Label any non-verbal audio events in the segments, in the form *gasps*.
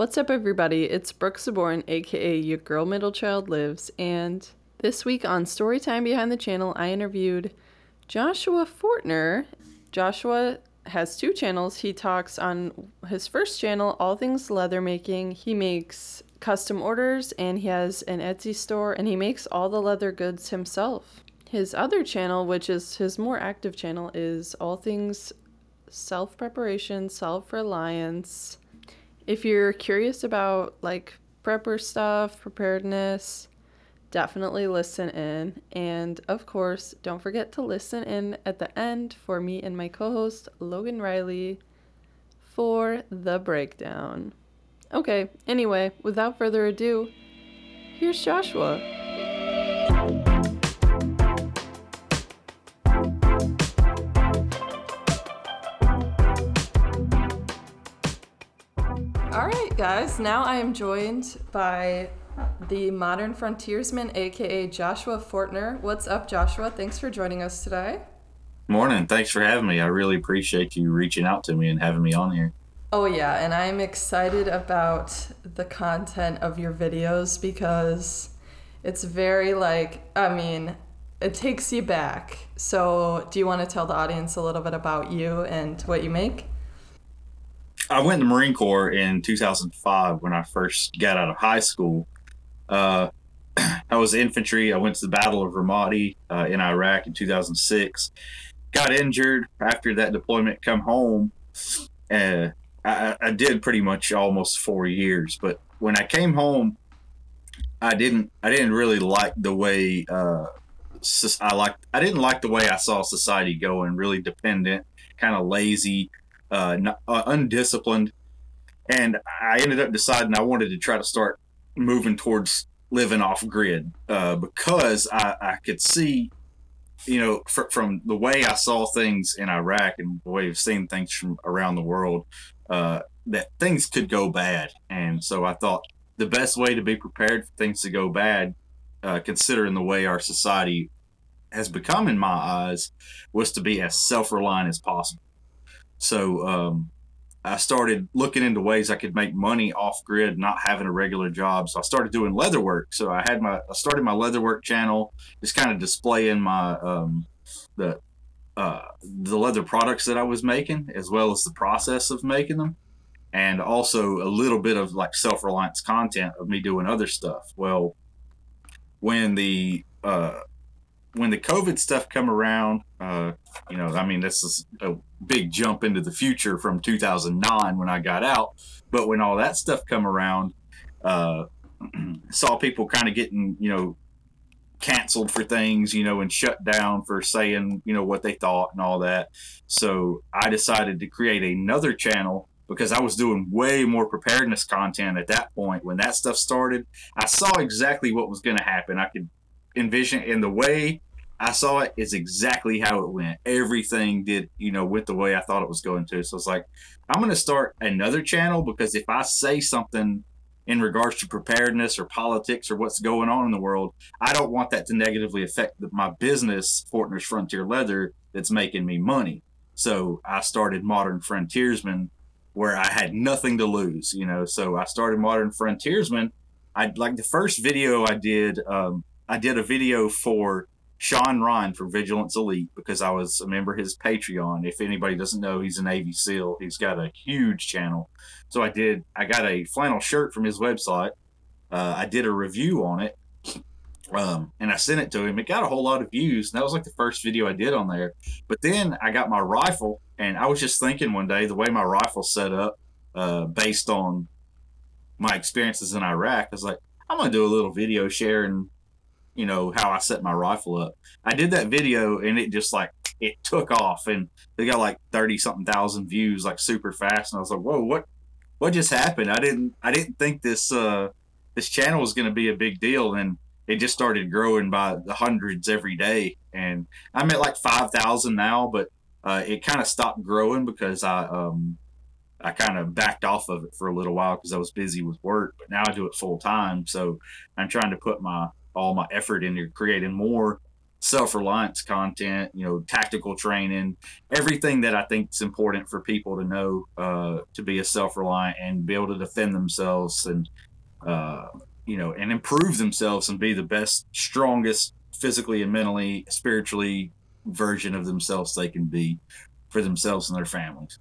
What's up, everybody? It's Brooke Cyboran, aka Your Girl Middle Child Lives, and this week on Storytime Behind the Channel, I interviewed Joshua Fortner. Joshua has two channels. He talks on his first channel, All Things Leather Making. He makes custom orders and he has an Etsy store and he makes all the leather goods himself. His other channel, which is his more active channel, is All Things Self Preparation, Self Reliance. If you're curious about like prepper stuff, preparedness, definitely listen in. And of course, don't forget to listen in at the end for me and my co host, Logan Riley, for the breakdown. Okay, anyway, without further ado, here's Joshua. Guys, now I am joined by the modern frontiersman, aka Joshua Fortner. What's up, Joshua? Thanks for joining us today. Morning. Thanks for having me. I really appreciate you reaching out to me and having me on here. Oh, yeah, and I'm excited about the content of your videos because it's very like, I mean, it takes you back. So, do you want to tell the audience a little bit about you and what you make? I went in the Marine Corps in 2005 when I first got out of high school. Uh, *clears throat* I was infantry. I went to the Battle of Ramadi uh, in Iraq in 2006. Got injured after that deployment. Come home. Uh, I, I did pretty much almost four years. But when I came home, I didn't. I didn't really like the way. Uh, I like. I didn't like the way I saw society going. Really dependent, kind of lazy, uh, not, uh, undisciplined, and I ended up deciding I wanted to try to start moving towards living off grid uh, because I, I could see, you know, fr- from the way I saw things in Iraq and the way I've seen things from around the world, uh, that things could go bad. And so I thought the best way to be prepared for things to go bad, uh, considering the way our society has become in my eyes, was to be as self reliant as possible. So, um, I started looking into ways I could make money off grid, not having a regular job. So I started doing leather work. So I had my I started my leather work channel, just kind of displaying my um, the uh, the leather products that I was making, as well as the process of making them, and also a little bit of like self reliance content of me doing other stuff. Well, when the uh, when the COVID stuff come around, uh, you know, I mean, this is a big jump into the future from 2009 when I got out. But when all that stuff come around, uh, *clears throat* saw people kind of getting, you know, canceled for things, you know, and shut down for saying, you know, what they thought and all that. So I decided to create another channel because I was doing way more preparedness content at that point. When that stuff started, I saw exactly what was going to happen. I could envision in the way I saw it is exactly how it went. Everything did, you know, with the way I thought it was going to. So it's like, I'm going to start another channel because if I say something in regards to preparedness or politics or what's going on in the world, I don't want that to negatively affect my business, Fortner's Frontier Leather, that's making me money. So I started Modern Frontiersman where I had nothing to lose, you know. So I started Modern Frontiersman. I like the first video I did. Um, I did a video for Sean Ryan from Vigilance Elite because I was a member of his Patreon. If anybody doesn't know, he's a Navy SEAL. He's got a huge channel. So I did. I got a flannel shirt from his website. Uh, I did a review on it, um, and I sent it to him. It got a whole lot of views. And that was like the first video I did on there. But then I got my rifle, and I was just thinking one day the way my rifle's set up, uh, based on my experiences in Iraq, I was like, I'm gonna do a little video sharing you know how I set my rifle up. I did that video and it just like it took off and they got like thirty something thousand views like super fast and I was like, whoa, what what just happened? I didn't I didn't think this uh this channel was gonna be a big deal and it just started growing by the hundreds every day and I'm at like five thousand now, but uh, it kind of stopped growing because I um I kind of backed off of it for a little while because I was busy with work, but now I do it full time. So I'm trying to put my all my effort into creating more self reliance content, you know, tactical training, everything that I think is important for people to know uh, to be a self reliant and be able to defend themselves and, uh, you know, and improve themselves and be the best, strongest, physically and mentally, spiritually version of themselves they can be for themselves and their families.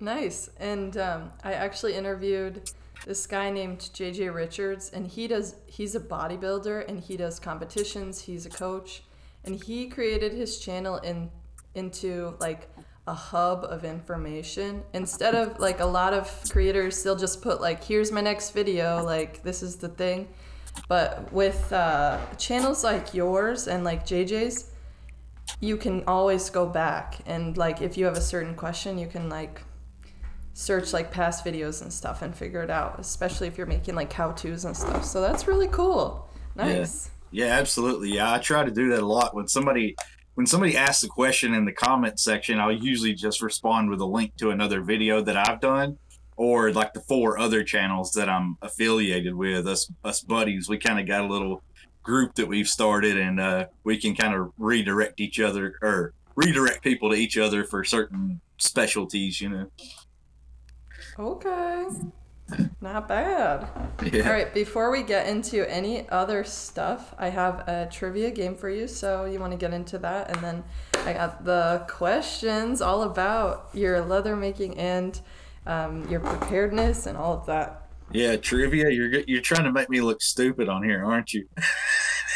Nice. And um, I actually interviewed this guy named JJ Richards, and he does. He's a bodybuilder, and he does competitions. He's a coach, and he created his channel in into like a hub of information instead of like a lot of creators they'll just put like here's my next video like this is the thing but with uh, channels like yours and like jj's you can always go back and like if you have a certain question you can like search like past videos and stuff and figure it out especially if you're making like how to's and stuff. So that's really cool. Nice. Yeah. yeah absolutely. Yeah i try to do that a lot. When somebody when somebody asks a question in the comment section i'll usually just respond with a link to another video that i've done or like the four other channels that i'm affiliated with us us buddies. We kind of got a little group that we've started and uh, we can kind of redirect each other or redirect people to each other for certain specialties you know Okay. *laughs* Not bad. Yeah. All right, before we get into any other stuff, I have a trivia game for you. So you want to get into that? And then I got the questions all about your leather making and um, your preparedness and all of that. Yeah, trivia. You're you're trying to make me look stupid on here, aren't you?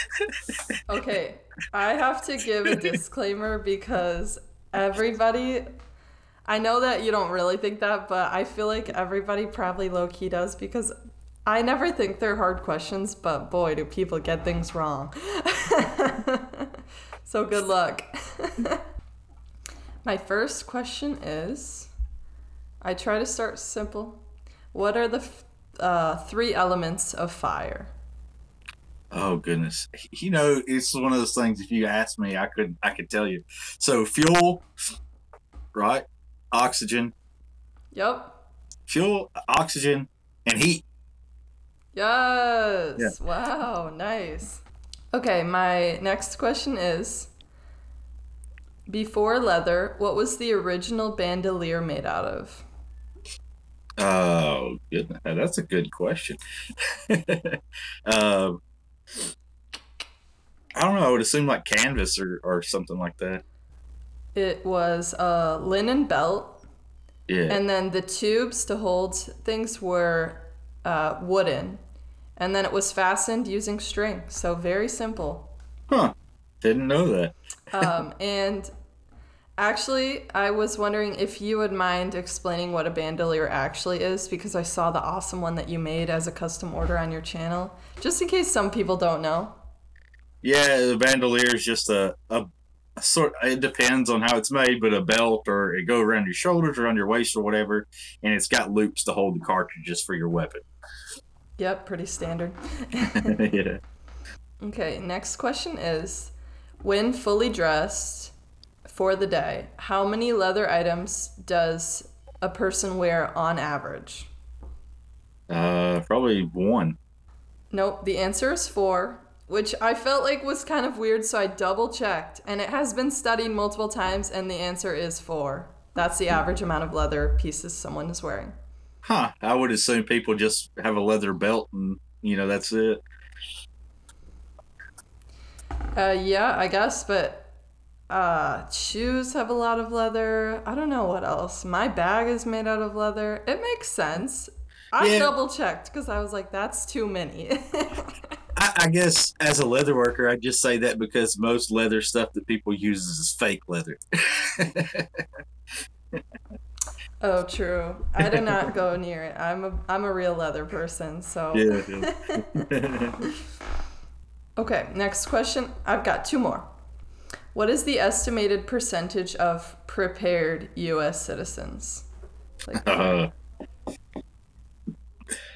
*laughs* okay, I have to give a *laughs* disclaimer because everybody I know that you don't really think that, but I feel like everybody probably low key does because I never think they're hard questions, but boy, do people get things wrong. *laughs* so good luck. *laughs* My first question is I try to start simple. What are the uh, three elements of fire? Oh goodness. You know, it's one of those things if you ask me, I could I could tell you. So fuel, right? Oxygen. Yep. Fuel, oxygen, and heat. Yes. Yeah. Wow, nice. Okay, my next question is Before leather, what was the original bandolier made out of? Oh, goodness. That's a good question. *laughs* uh, I don't know. I would assume like canvas or, or something like that. It was a linen belt. Yeah. And then the tubes to hold things were uh, wooden. And then it was fastened using string. So very simple. Huh. Didn't know that. *laughs* um, and actually, I was wondering if you would mind explaining what a bandolier actually is because I saw the awesome one that you made as a custom order on your channel. Just in case some people don't know. Yeah, the bandolier is just a, a sort it depends on how it's made, but a belt or it go around your shoulders or on your waist or whatever, and it's got loops to hold the cartridges for your weapon. Yep, pretty standard. *laughs* *laughs* yeah. Okay, next question is when fully dressed for the day, how many leather items does a person wear on average? Uh, probably one. Nope, the answer is four which I felt like was kind of weird, so I double checked. And it has been studied multiple times, and the answer is four. That's the average amount of leather pieces someone is wearing. Huh. I would assume people just have a leather belt and, you know, that's it. Uh, yeah, I guess, but uh, shoes have a lot of leather. I don't know what else. My bag is made out of leather. It makes sense. I yeah. double checked because I was like, that's too many. *laughs* I, I, guess as a leather worker, I just say that because most leather stuff that people use is fake leather. *laughs* oh, true. I do not go near it. I'm a I'm a real leather person, so. Yeah. yeah. *laughs* *laughs* okay, next question. I've got two more. What is the estimated percentage of prepared U.S. citizens? Like, uh,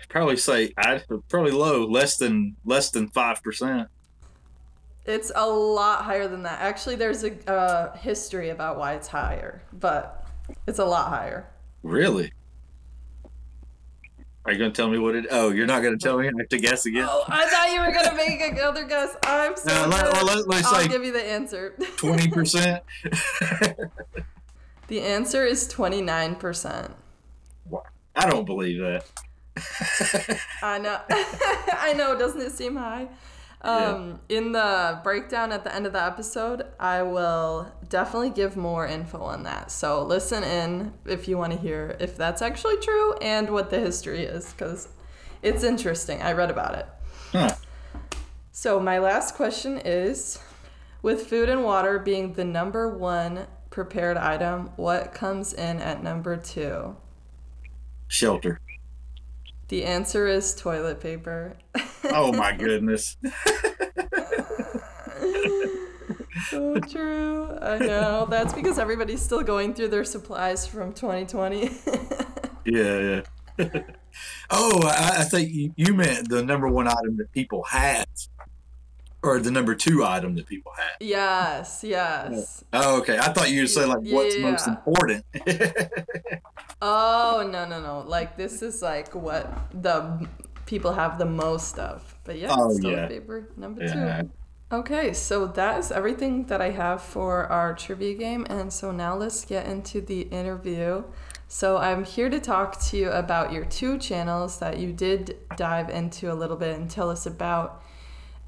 probably say I probably low, less than less than five percent. It's a lot higher than that. Actually, there's a uh, history about why it's higher, but it's a lot higher. Really? Are you going to tell me what it? Oh, you're not going to tell me. I have to guess again. Oh, I thought you were gonna make another guess. I'm so. Uh, let, let, let's I'll say give you the answer. twenty percent. *laughs* *laughs* the answer is twenty nine percent. I don't believe that. *laughs* I know. *laughs* *laughs* I know. Doesn't it seem high? Um, In the breakdown at the end of the episode, I will definitely give more info on that. So listen in if you want to hear if that's actually true and what the history is, because it's interesting. I read about it. Huh. So my last question is, with food and water being the number one prepared item, what comes in at number two? Shelter. The answer is toilet paper. Oh my *laughs* goodness. so true. I know. That's because everybody's still going through their supplies from 2020. *laughs* Yeah, yeah. *laughs* oh, I, I think you, you meant the number one item that people had or the number two item that people have. yes, yes. Oh, okay. I thought you would say like what's most important. Oh, no, no, no. Like, this is like what the people have the most of. But yeah, Oh, toilet yeah. paper, number yeah. two. Okay, so that is everything that I have for our trivia game. And so now let's get into the interview. So I'm here to talk to you about your two channels that you did dive into a little bit and tell us about.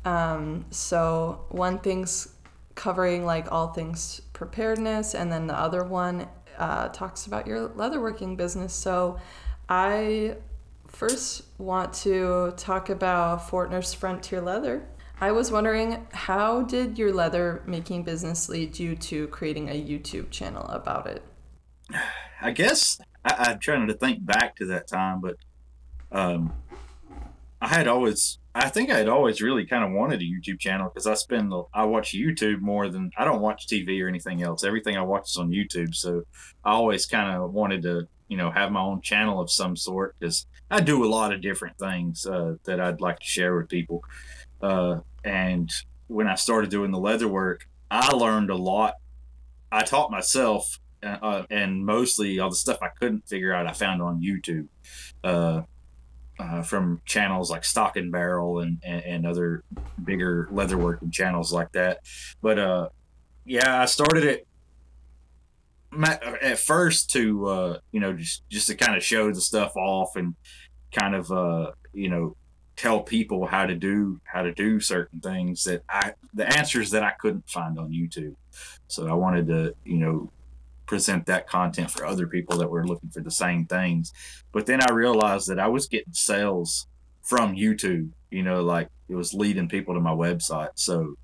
Um, so one thing's covering like all things preparedness, and then the other one uh, talks about your leatherworking business. So I first want to talk about Fortner's Frontier Leather. I was wondering, how did your leather making business lead you to creating a YouTube channel about it? I guess I, I'm trying to think back to that time, but um, I had always, I think I had always really kind of wanted a YouTube channel because I spend, I watch YouTube more than I don't watch TV or anything else. Everything I watch is on YouTube, so I always kind of wanted to, you know, have my own channel of some sort because I do a lot of different things uh, that I'd like to share with people. Uh, and when I started doing the leather work, I learned a lot. I taught myself uh, and mostly all the stuff I couldn't figure out, I found on YouTube uh, from channels like Stock and Barrel and, and, and other bigger leatherworking channels like that. But uh, yeah, I started it at first to uh, you know just just to kind of show the stuff off and kind of uh, you know tell people how to do how to do certain things that I the answers that I couldn't find on YouTube. So I wanted to you know present that content for other people that were looking for the same things. But then I realized that I was getting sales from YouTube, you know, like it was leading people to my website. So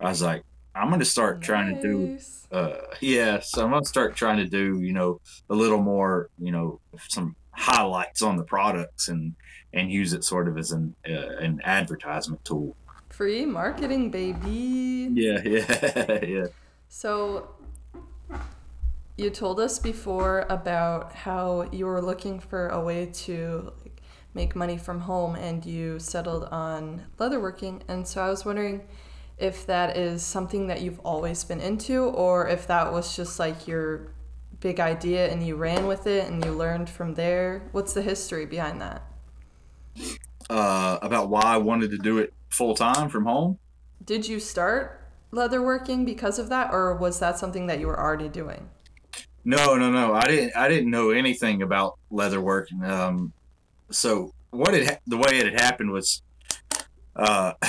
I was like, I'm going to start trying to do, uh, yeah, so I'm going to start trying to do, you know, a little more, you know, some highlights on the products and, and use it sort of as an, uh, an advertisement tool. Free marketing, baby. Yeah, yeah, *laughs* yeah. So, you told us before about how you were looking for a way to like, make money from home and you settled on leatherworking. And so, I was wondering if that is something that you've always been into or if that was just like your big idea and you ran with it and you learned from there. What's the history behind that? Uh, about why I wanted to do it full time from home. Did you start leatherworking because of that or was that something that you were already doing? No, no, no. I didn't. I didn't know anything about leather work. Um, so what it the way it had happened was, uh, *sighs*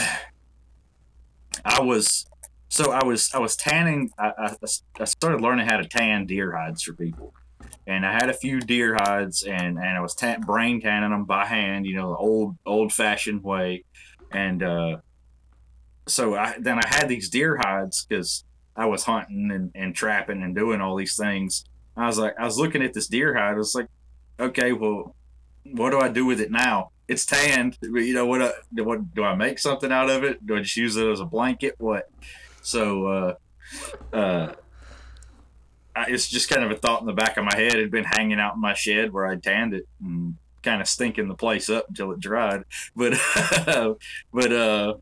I was so I was I was tanning. I, I, I started learning how to tan deer hides for people, and I had a few deer hides, and and I was tan- brain tanning them by hand. You know, the old old fashioned way, and uh, so I then I had these deer hides because I was hunting and, and trapping and doing all these things. I was like, I was looking at this deer hide. I was like, okay, well, what do I do with it now? It's tanned. You know what? I, what do I make something out of it? Do I just use it as a blanket? What? So, uh, uh, I, it's just kind of a thought in the back of my head. It had been hanging out in my shed where I tanned it and kind of stinking the place up until it dried. But, *laughs* but, uh,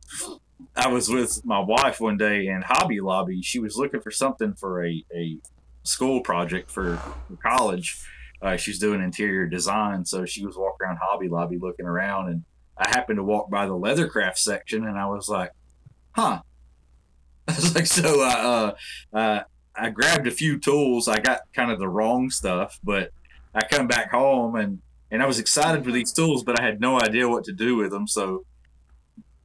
I was with my wife one day in Hobby Lobby. She was looking for something for a, a school project for, for college. Uh, she was doing interior design, so she was walking around Hobby Lobby looking around, and I happened to walk by the leathercraft section, and I was like, "Huh." *laughs* I was like, so uh, uh, uh, I grabbed a few tools. I got kind of the wrong stuff, but I come back home and and I was excited for these tools, but I had no idea what to do with them. So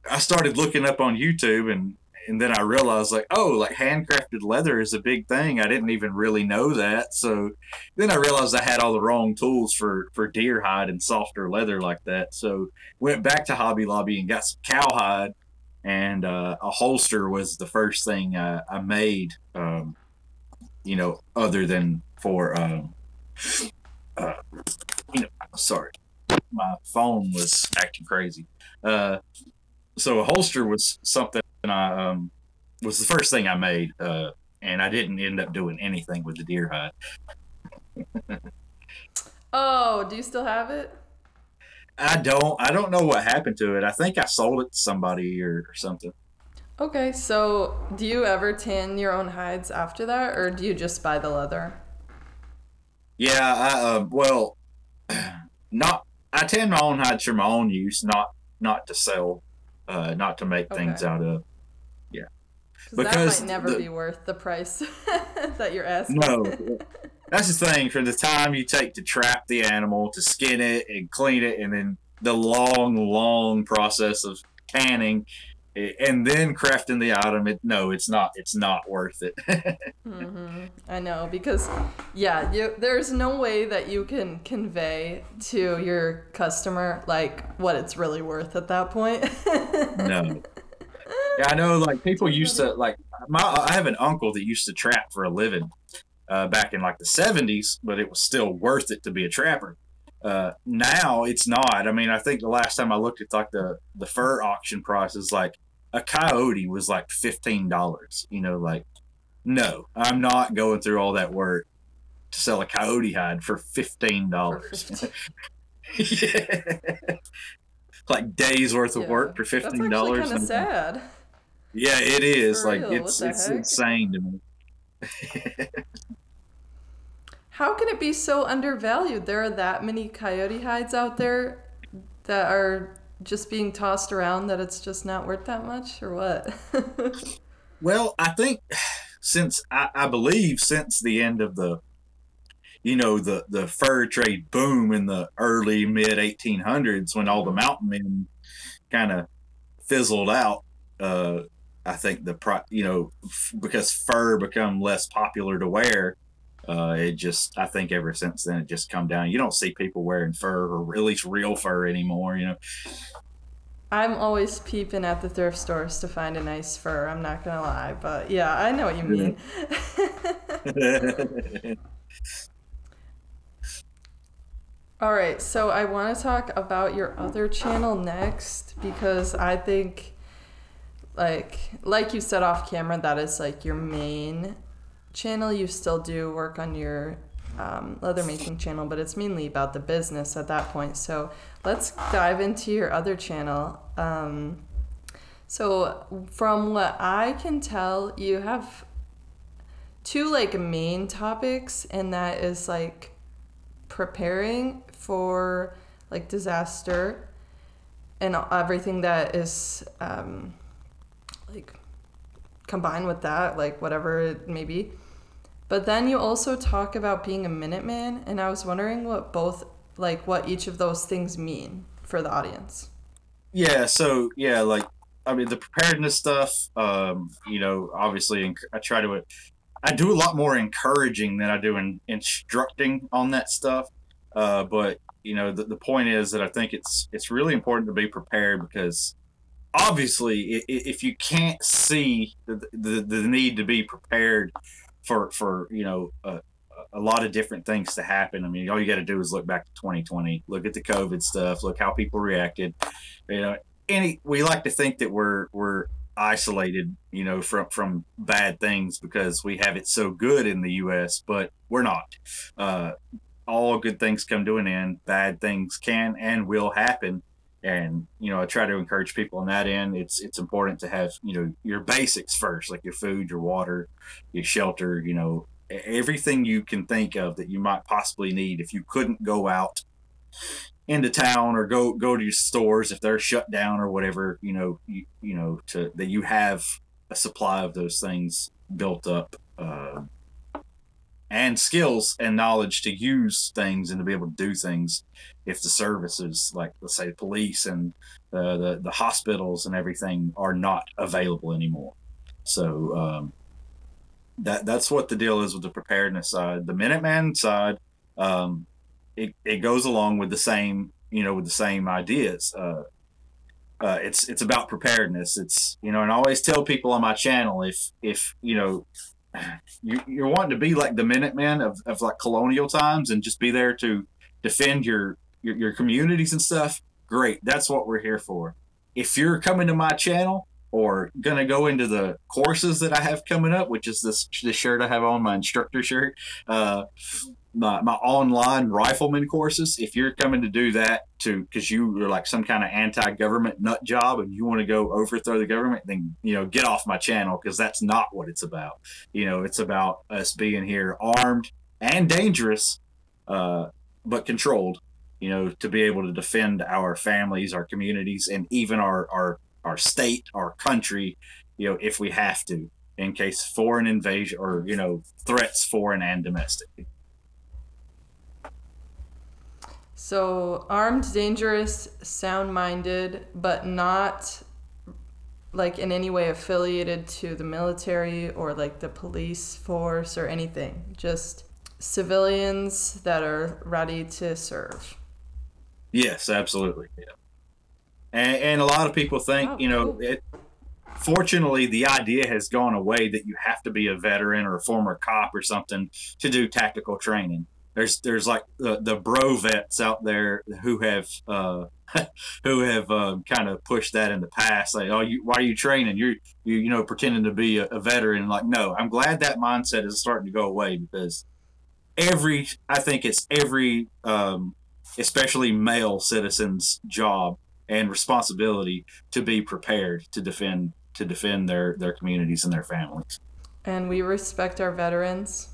I started looking up on YouTube and and then I realized like, oh, like handcrafted leather is a big thing. I didn't even really know that. So then I realized I had all the wrong tools for for deer hide and softer leather like that. So went back to Hobby Lobby and got some cowhide, and uh, a holster was the first thing I made. Um, you know, other than for um, uh, you know, sorry, my phone was acting crazy. Uh, so a holster was something I um, was the first thing I made, uh, and I didn't end up doing anything with the deer hide. *laughs* oh, do you still have it? I don't. I don't know what happened to it. I think I sold it to somebody or, or something. Okay, so do you ever tan your own hides after that, or do you just buy the leather? Yeah, I uh, well, *clears throat* not I tan my own hides for my own use, not not to sell, uh, not to make okay. things out of. Yeah, because that might never the, be worth the price *laughs* that you're asking. No, *laughs* that's the thing. For the time you take to trap the animal, to skin it and clean it, and then the long, long process of tanning and then crafting the item it no it's not it's not worth it. *laughs* Mm-hmm. i know because yeah you, there's no way that you can convey to your customer like what it's really worth at that point. *laughs* No. Yeah i know like people used to like my i have an uncle that used to trap for a living uh, back in like the 70s but it was still worth it to be a trapper uh, now it's not. I mean, I think the last time I looked at like the the fur auction prices, like a coyote was like fifteen dollars. You know, like no, I'm not going through all that work to sell a coyote hide for fifteen dollars. *laughs* yeah. like days worth of yeah. work for fifteen dollars. Kind of sad. Yeah, it is. For like real. it's it's heck? insane to me. *laughs* How can it be so undervalued? There are that many coyote hides out there that are just being tossed around that it's just not worth that much or what? *laughs* well, I think since I, I, believe since the end of the you know the the fur trade boom in the early mid 1800s when all the mountain men kind of fizzled out uh I think the pro you know f- because fur become less popular to wear uh, it just I think ever since then it just come down. You don't see people wearing fur or at least real fur anymore. You know. I'm always peeping at the thrift stores to find a nice fur. I'm not gonna lie, but yeah, I know what you mean. *laughs* All right, so I want to talk about your other channel next because I think, like, like you said off camera, that is like your main channel, you still do work on your um, leather making channel, but it's mainly about the business at that point. So let's dive into your other channel. Um, so from what I can tell, you have two like main topics, and that is like preparing for like disaster and everything that is um, like combined with that, like whatever it may be. But then you also talk about being a Minuteman, and I was wondering what both, like, what each of those things mean for the audience. Yeah, so, yeah, like, I mean, the preparedness stuff, um, you know, obviously, I try to, I do a lot more encouraging than I do in instructing on that stuff. Uh, but, you know, the, the point is that I think it's, it's really important to be prepared because obviously, if you can't see the, the, the need to be prepared for for you know a, a lot of different things to happen. I mean, all you got to do is look back to 2020, look at the COVID stuff, look how people reacted. You know, any we like to think that we're we're isolated, you know, from from bad things because we have it so good in the U.S., but we're not. Uh, all good things come to an end. Bad things can and will happen and you know i try to encourage people on that end. It's it's important to have you know your basics first like your food your water your shelter you know everything you can think of that you might possibly need if you couldn't go out into town or go go to your stores if they're shut down or whatever you know you, you know to that you have a supply of those things built up uh, and skills and knowledge to use things and to be able to do things. If the services like let's say police and uh, the the hospitals and everything are not available anymore. So um, that that's what the deal is with the preparedness side. The minuteman side um, it, it goes along with the same you know with the same ideas. Uh, uh, it's it's about preparedness. It's you know and I always tell people on my channel if if you know you, you're wanting to be like the Minutemen of, of like colonial times and just be there to defend your, your, your communities and stuff. Great. That's what we're here for. If you're coming to my channel or to go into the courses that I have coming up, which is this, this shirt I have on, my instructor shirt, uh, my, my online rifleman courses if you're coming to do that to because you are like some kind of anti-government nut job and you want to go overthrow the government then you know get off my channel because that's not what it's about. You know it's about us being here armed and dangerous uh, but controlled you know to be able to defend our families our communities and even our our our state our country you know if we have to in case foreign invasion or you know threats foreign and domestic So armed, dangerous, sound minded, but not like in any way affiliated to the military or like the police force or anything. Just civilians that are ready to serve. Yes, absolutely. Yeah. And, and a lot of people think, oh, you know, cool. it, fortunately, the idea has gone away that you have to be a veteran or a former cop or something to do tactical training there's there's like the, the bro vets out there who have uh, *laughs* who have um, kind of pushed that in the past. Like oh you why are you training? You're you you know pretending to be a, a, veteran. Like no i'm glad that mindset is starting to go away because every i think it's every um, especially male citizens job and responsibility to be prepared to defend to defend their their communities and their families. And we respect our veterans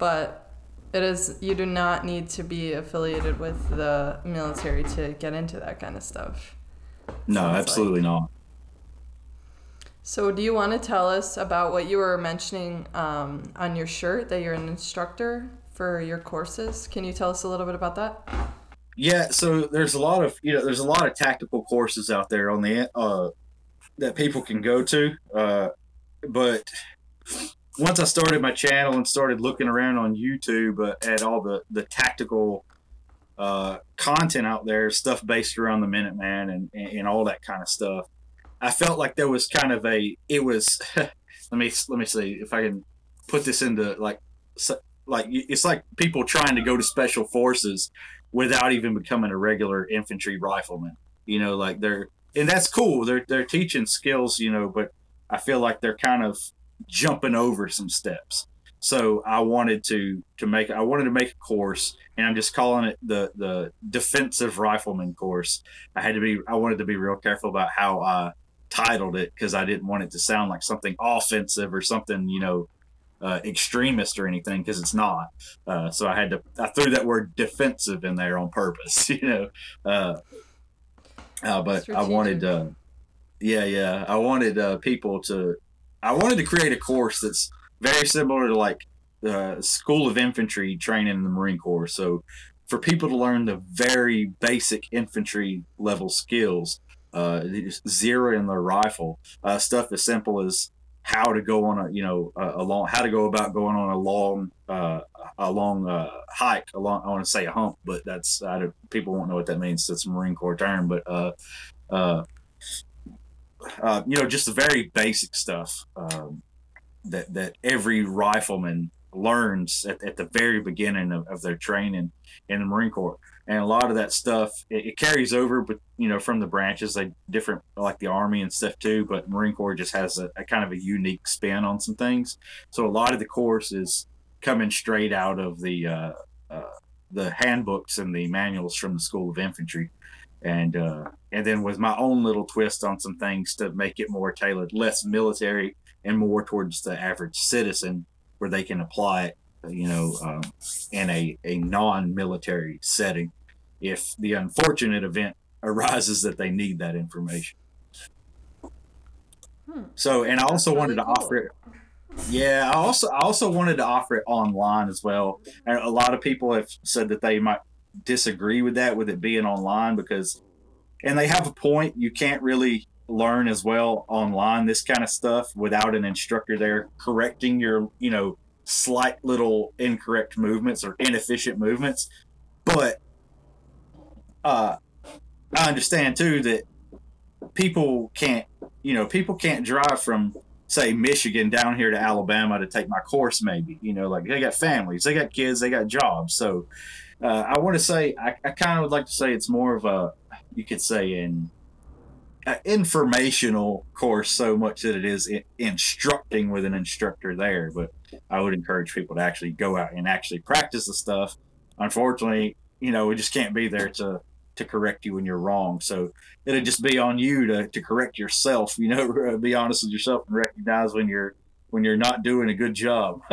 but it is you do not need to be affiliated with the military to get into that kind of stuff. No, absolutely like. not. So, do you want to tell us about what you were mentioning um, on your shirt that you're an instructor for your courses? Can you tell us a little bit about that? Yeah, so there's a lot of you know there's a lot of tactical courses out there on the uh, that people can go to, uh, but once I started my channel and started looking around on YouTube uh, at all the the tactical uh, content out there, stuff based around the Minuteman and, and, and all that kind of stuff, I felt like there was kind of a it was. *laughs* let me let me see if I can put this into like like it's like people trying to go to special forces without even becoming a regular infantry rifleman. You know, like they're and that's cool. They're they're teaching skills, you know, but I feel like they're kind of jumping over some steps. So I wanted to to make I wanted to make a course, and I'm just calling it the the defensive rifleman course. I had to be I wanted to be real careful about how I titled it because I didn't want it to sound like something offensive or something you know uh, extremist or anything because it's not. Uh, so I had to I threw that word defensive in there on purpose, *laughs* you know. Uh, uh but Strategic. I wanted, uh, yeah, yeah, I wanted uh, people to I wanted to create a course that's very similar to like the School of Infantry training in the Marine Corps. So for people to learn the very basic infantry level skills, uh, zeroing their rifle, uh, stuff as simple as how to go on a you know a, a long how to go about going on a long uh, a long uh, hike along I want to say a hump but that's I don't, people won't know what that means that's a Marine Corps term but uh, uh, uh, you know, just the very basic stuff um, that that every rifleman learns at, at the very beginning of, of, their training in the Marine Corps. And a lot of that stuff it, it, carries over, but you know, from the branches, they different like the Army and stuff too. But Marine Corps just has a, a kind of a unique spin on some things. So a lot of the course is coming straight out of the uh, uh, the handbooks and the manuals from the School of Infantry and uh, and then with my own little twist on some things to make it more tailored, less military and more towards the average citizen, where they can apply it you know, um, in a, a non military setting if the unfortunate event *laughs* arises that they need that information. Hmm. So, and I also wanted to cool. offer it. Yeah, I also I also wanted to offer it online as well. And a lot of people have said that they might disagree with that with it being online because and they have a point you can't really learn as well online this kind of stuff without an instructor there correcting your you know slight little incorrect movements or inefficient movements. But uh i understand too that people can't you know people can't drive from say michigan down here to alabama to take my course maybe you know like they got families they got kids they got jobs. So uh, i want to say i, I kind of would like to say it's more of a you could say in informational course so much that it is in, instructing with an instructor there but i would encourage people to actually go out and actually practice the stuff. Unfortunately you know we just can't be there to to correct you when you're wrong so it'll just be on you to, to correct yourself you know *laughs* be honest with yourself and recognize when you're when you're not doing a good job *laughs*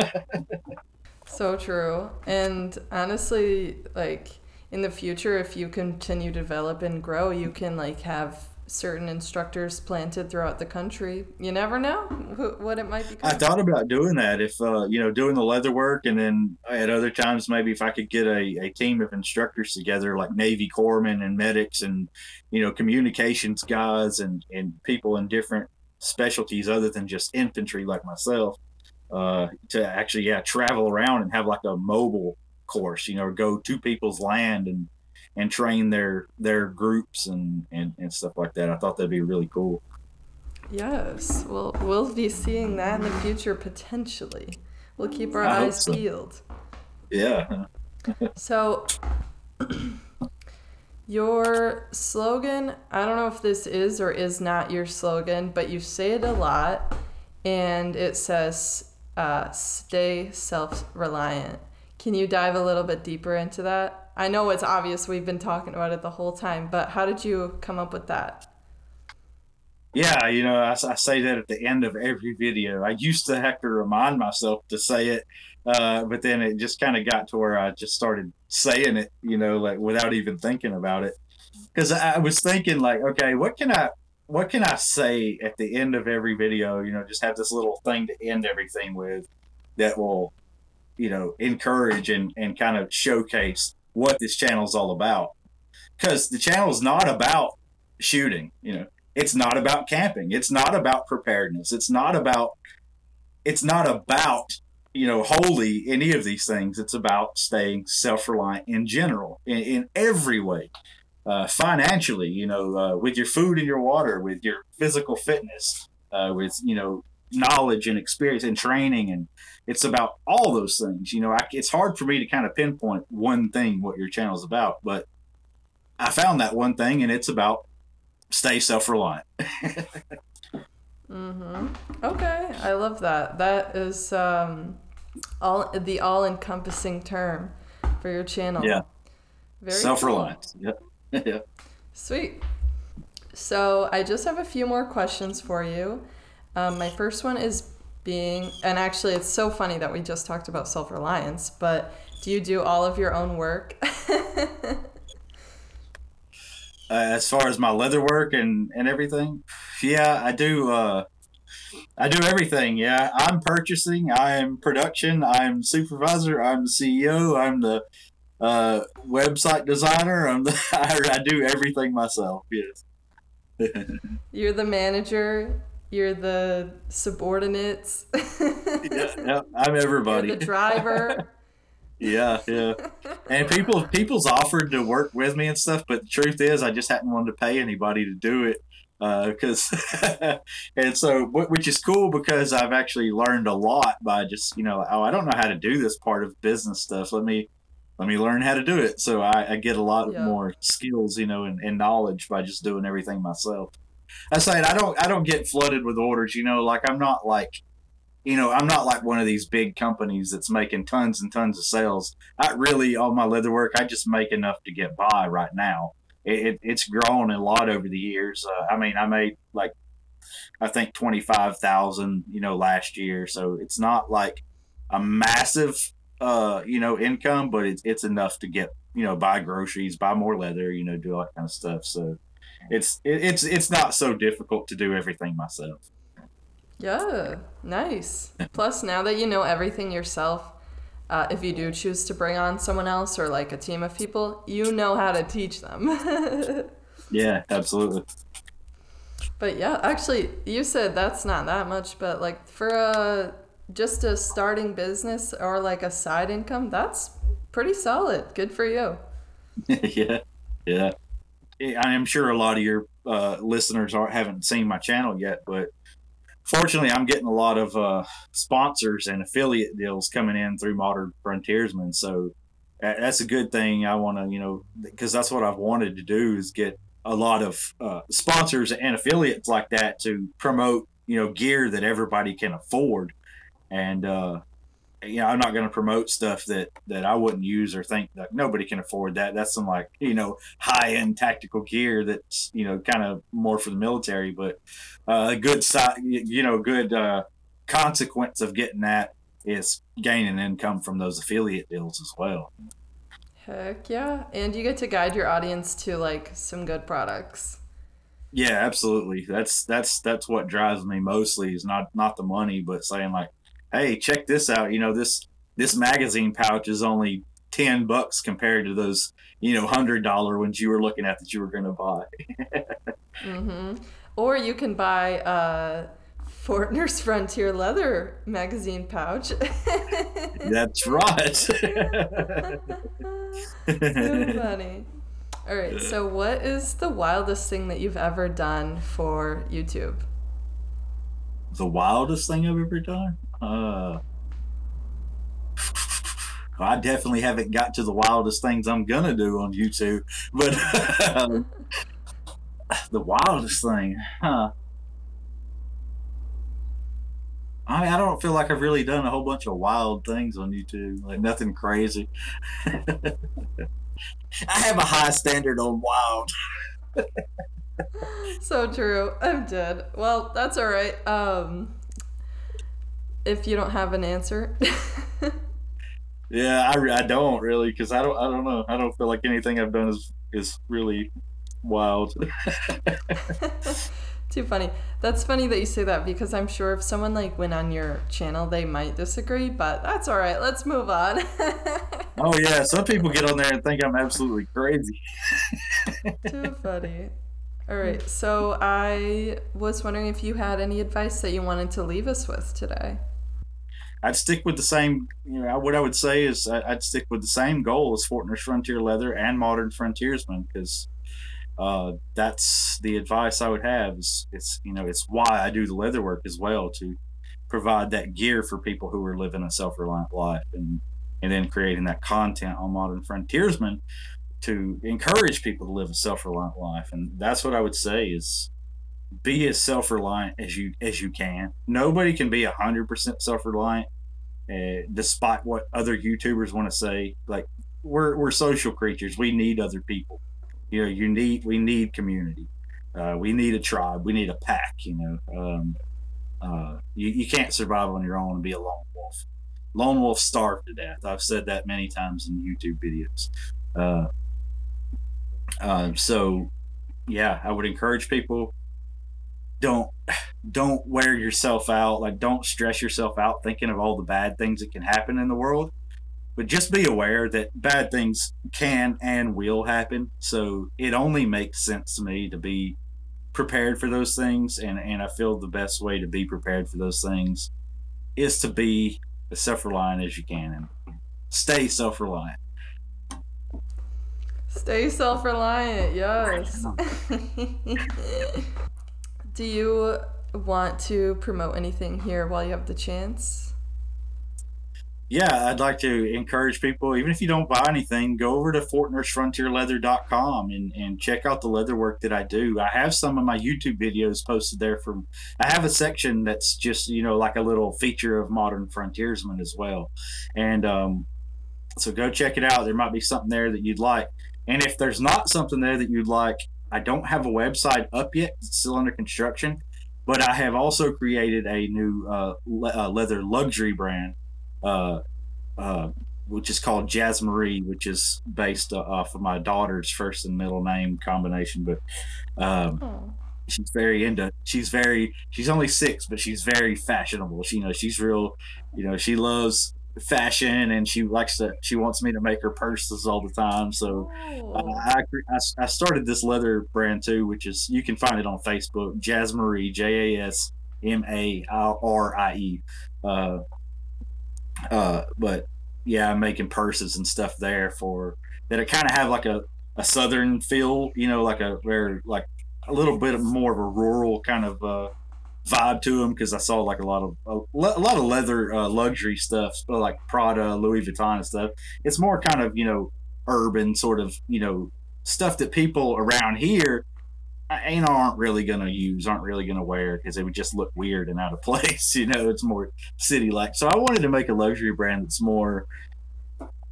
so true. And honestly like in the future if you continue to develop and grow you can like have certain instructors planted throughout the country. You never know what it might be i thought about doing that if uh, you know doing the leather work and then at other times maybe if i could get a, a team of instructors together like navy corpsmen and medics and you know communications guys and and people in different specialties other than just infantry like myself uh, to actually yeah travel around and have like a mobile course, you know, go to people's land and and train their their groups and, and and stuff like that. I thought that'd be really cool. Yes, well, we'll be seeing that in the future potentially. We'll keep our I eyes so. peeled. Yeah. *laughs* so, *clears throat* your slogan, I don't know if this is or is not your slogan, but you say it a lot, and it says, uh, stay self reliant. Can you dive a little bit deeper into that? I know it's obvious we've been talking about it the whole time, but how did you come up with that? Yeah, you know, I, I say that at the end of every video. I used to have to remind myself to say it, uh, but then it just kind of got to where I just started saying it, you know, like without even thinking about it. Because I was thinking, like, okay, what can I, what can I say at the end of every video? You know, just have this little thing to end everything with that will you know encourage and and kind of showcase what this channel is all about? Because the channel is not about shooting you know. It's not about camping. It's not about preparedness. It's not about it's not about you know wholly any of these things. It's about staying self-reliant in general in, in every way uh, financially you know uh, with your food and your water with your physical fitness uh, with you know knowledge and experience and training and it's about all those things you know I, it's hard for me to kind of pinpoint one thing what your channel is about but i found that one thing and it's about stay self-reliant. *laughs* Mm-hmm. Okay i love that. That is um all the all-encompassing term for your channel. Yeah. Self-reliant cool. yep *laughs* yeah sweet so i just have a few more questions for you um, my first one is being, and actually, it's so funny that we just talked about self reliance, but do you do all of your own work? *laughs* uh, as far as my leather work and, and everything, yeah, I do. Uh, I do everything. Yeah, I'm purchasing. I'm production. I'm supervisor. I'm CEO. I'm the uh, website designer. I'm the, *laughs* I, I do everything myself. Yes. *laughs* You're the manager you're the subordinates. yeah, *laughs* yeah, I'm everybody. You're the driver. yeah, yeah. And people people's offered to work with me and stuff, but the truth is, I just hadn't wanted to pay anybody to do it because, uh, and so which is cool because I've actually learned a lot by just you know oh I don't know how to do this part of business stuff. Let me let me learn how to do it. So I, I get a lot yeah. more skills, you know, and, and knowledge by just doing everything myself. I said I don't I don't get flooded with orders. You know, like I'm not like you know I'm not like one of these big companies that's making tons and tons of sales. I really all my leather work I just make enough to get by right now. It, it, it's grown a lot over the years. Uh, I mean, I made like I think twenty five thousand, you know, last year. So it's not like a massive uh, you know, income, but it's it's enough to get you know buy groceries, buy more leather, you know, do all that kind of stuff. So it's it, it's it's not so difficult to do everything myself. Yeah, nice. Plus, now that you know everything yourself, uh, if you do choose to bring on someone else or like a team of people, you know how to teach them. *laughs* yeah, absolutely. But yeah, actually, you said that's not that much, but like for a just a starting business or like a side income, that's pretty solid. Good for you. *laughs* yeah, yeah. I am sure a lot of your uh, listeners are, haven't seen my channel yet, but fortunately, I'm getting a lot of uh, sponsors and affiliate deals coming in through Modern Frontiersman. So that's a good thing. I want to, you know, because that's what I've wanted to do is get a lot of uh, sponsors and affiliates like that to promote, you know, gear that everybody can afford. And uh, you know, I'm not going to promote stuff that that I wouldn't use or think that nobody can afford that. That's some like you know high end tactical gear that's you know kind of more for the military, but uh, a good side, you know, good uh, consequence of getting that is gaining income from those affiliate deals as well. Heck yeah, and you get to guide your audience to like some good products. Yeah, absolutely. That's that's that's what drives me mostly is not not the money, but saying like hey, check this out. You know, this this magazine pouch is only ten bucks compared to those, you know, hundred dollar ones you were looking at that you were going to buy. mm-hmm. Or you can buy uh, Fortner's *laughs* Frontier Leather magazine pouch. *laughs* That's right. *laughs* so funny. All right, so what is the wildest thing that you've ever done for YouTube? The wildest thing I've ever done? Uh, I definitely haven't got to the wildest things I'm gonna do on YouTube, but *laughs* the wildest thing, huh? I mean, I don't feel like I've really done a whole bunch of wild things on YouTube, like nothing crazy. *laughs* I have a high standard on wild. so true. I'm dead. Well, that's all right. Um, if you don't have an answer. *laughs* yeah, I, I don't really because I don't I don't know I don't feel like anything I've done is is really wild. *laughs* Too funny. That's funny that you say that because I'm sure if someone like went on your channel, they might disagree, but that's all right. Let's move on. *laughs* oh yeah, some people get on there and think I'm absolutely crazy. Too funny. All right. So I was wondering if you had any advice that you wanted to leave us with today. I'd stick with the same. You know, what I would say is I'd stick with the same goal as Fortner's Frontier Leather and Modern Frontiersman because uh, that's the advice I would have. Is it's you know it's why I do the leather work as well to provide that gear for people who are living a self reliant life and and then creating that content on Modern Frontiersman to encourage people to live a self reliant life. And that's what I would say is be as self reliant as you as you can. Nobody can be hundred percent self reliant, uh, despite what other YouTubers want to say. Like we're we're social creatures. We need other people. You know, you need we need community. Uh, we need a tribe. We need a pack. You know, um, uh, you you can't survive on your own and be a lone wolf. Lone wolf starve to death. I've said that many times in YouTube videos. Uh, uh, so, yeah, I would encourage people don't don't wear yourself out. Like don't stress yourself out thinking of all the bad things that can happen in the world. But just be aware that bad things can and will happen. So it only makes sense to me to be prepared for those things. And and i feel the best way to be prepared for those things is to be as self-reliant as you can and stay self-reliant. Stay self-reliant yes *laughs* Do you want to promote anything here while you have the chance? Yeah, I'd like to encourage people, even if you don't buy anything, go over to FortnersFrontierLeather.com and, and check out the leather work that I do. I have some of my YouTube videos posted there from, I have a section that's just, you know, like a little feature of Modern Frontiersman as well. And um, so go check it out. There might be something there that you'd like. And if there's not something there that you'd like, I don't have a website up yet; it's still under construction. But I have also created a new uh, le- uh, leather luxury brand uh, uh which is called Jasmarie, which is based off of my daughter's first and middle name combination. But um, Oh. she's very into. She's very. She's only six, but she's very fashionable. She, you know, she's real. You know, she loves fashion and she likes to. She wants me to make her purses all the time. So. Uh, Oh. I, I, I started this leather brand too, which is you can find it on Facebook, Jasmarie, J A S M A R I E. Uh, uh, but yeah, I'm making purses and stuff there for that. It kind of have like a, a southern feel, you know, like a very like a little bit more of a rural kind of uh, vibe to them because I saw like a lot of a, a lot of leather uh, luxury stuff, but like Prada, Louis Vuitton and stuff. It's more kind of you know urban sort of you know stuff that people around here uh, know aren't really gonna use, aren't really gonna wear because it would just look weird and out of *laughs* place. You know, it's more city like. So I wanted to make a luxury brand that's more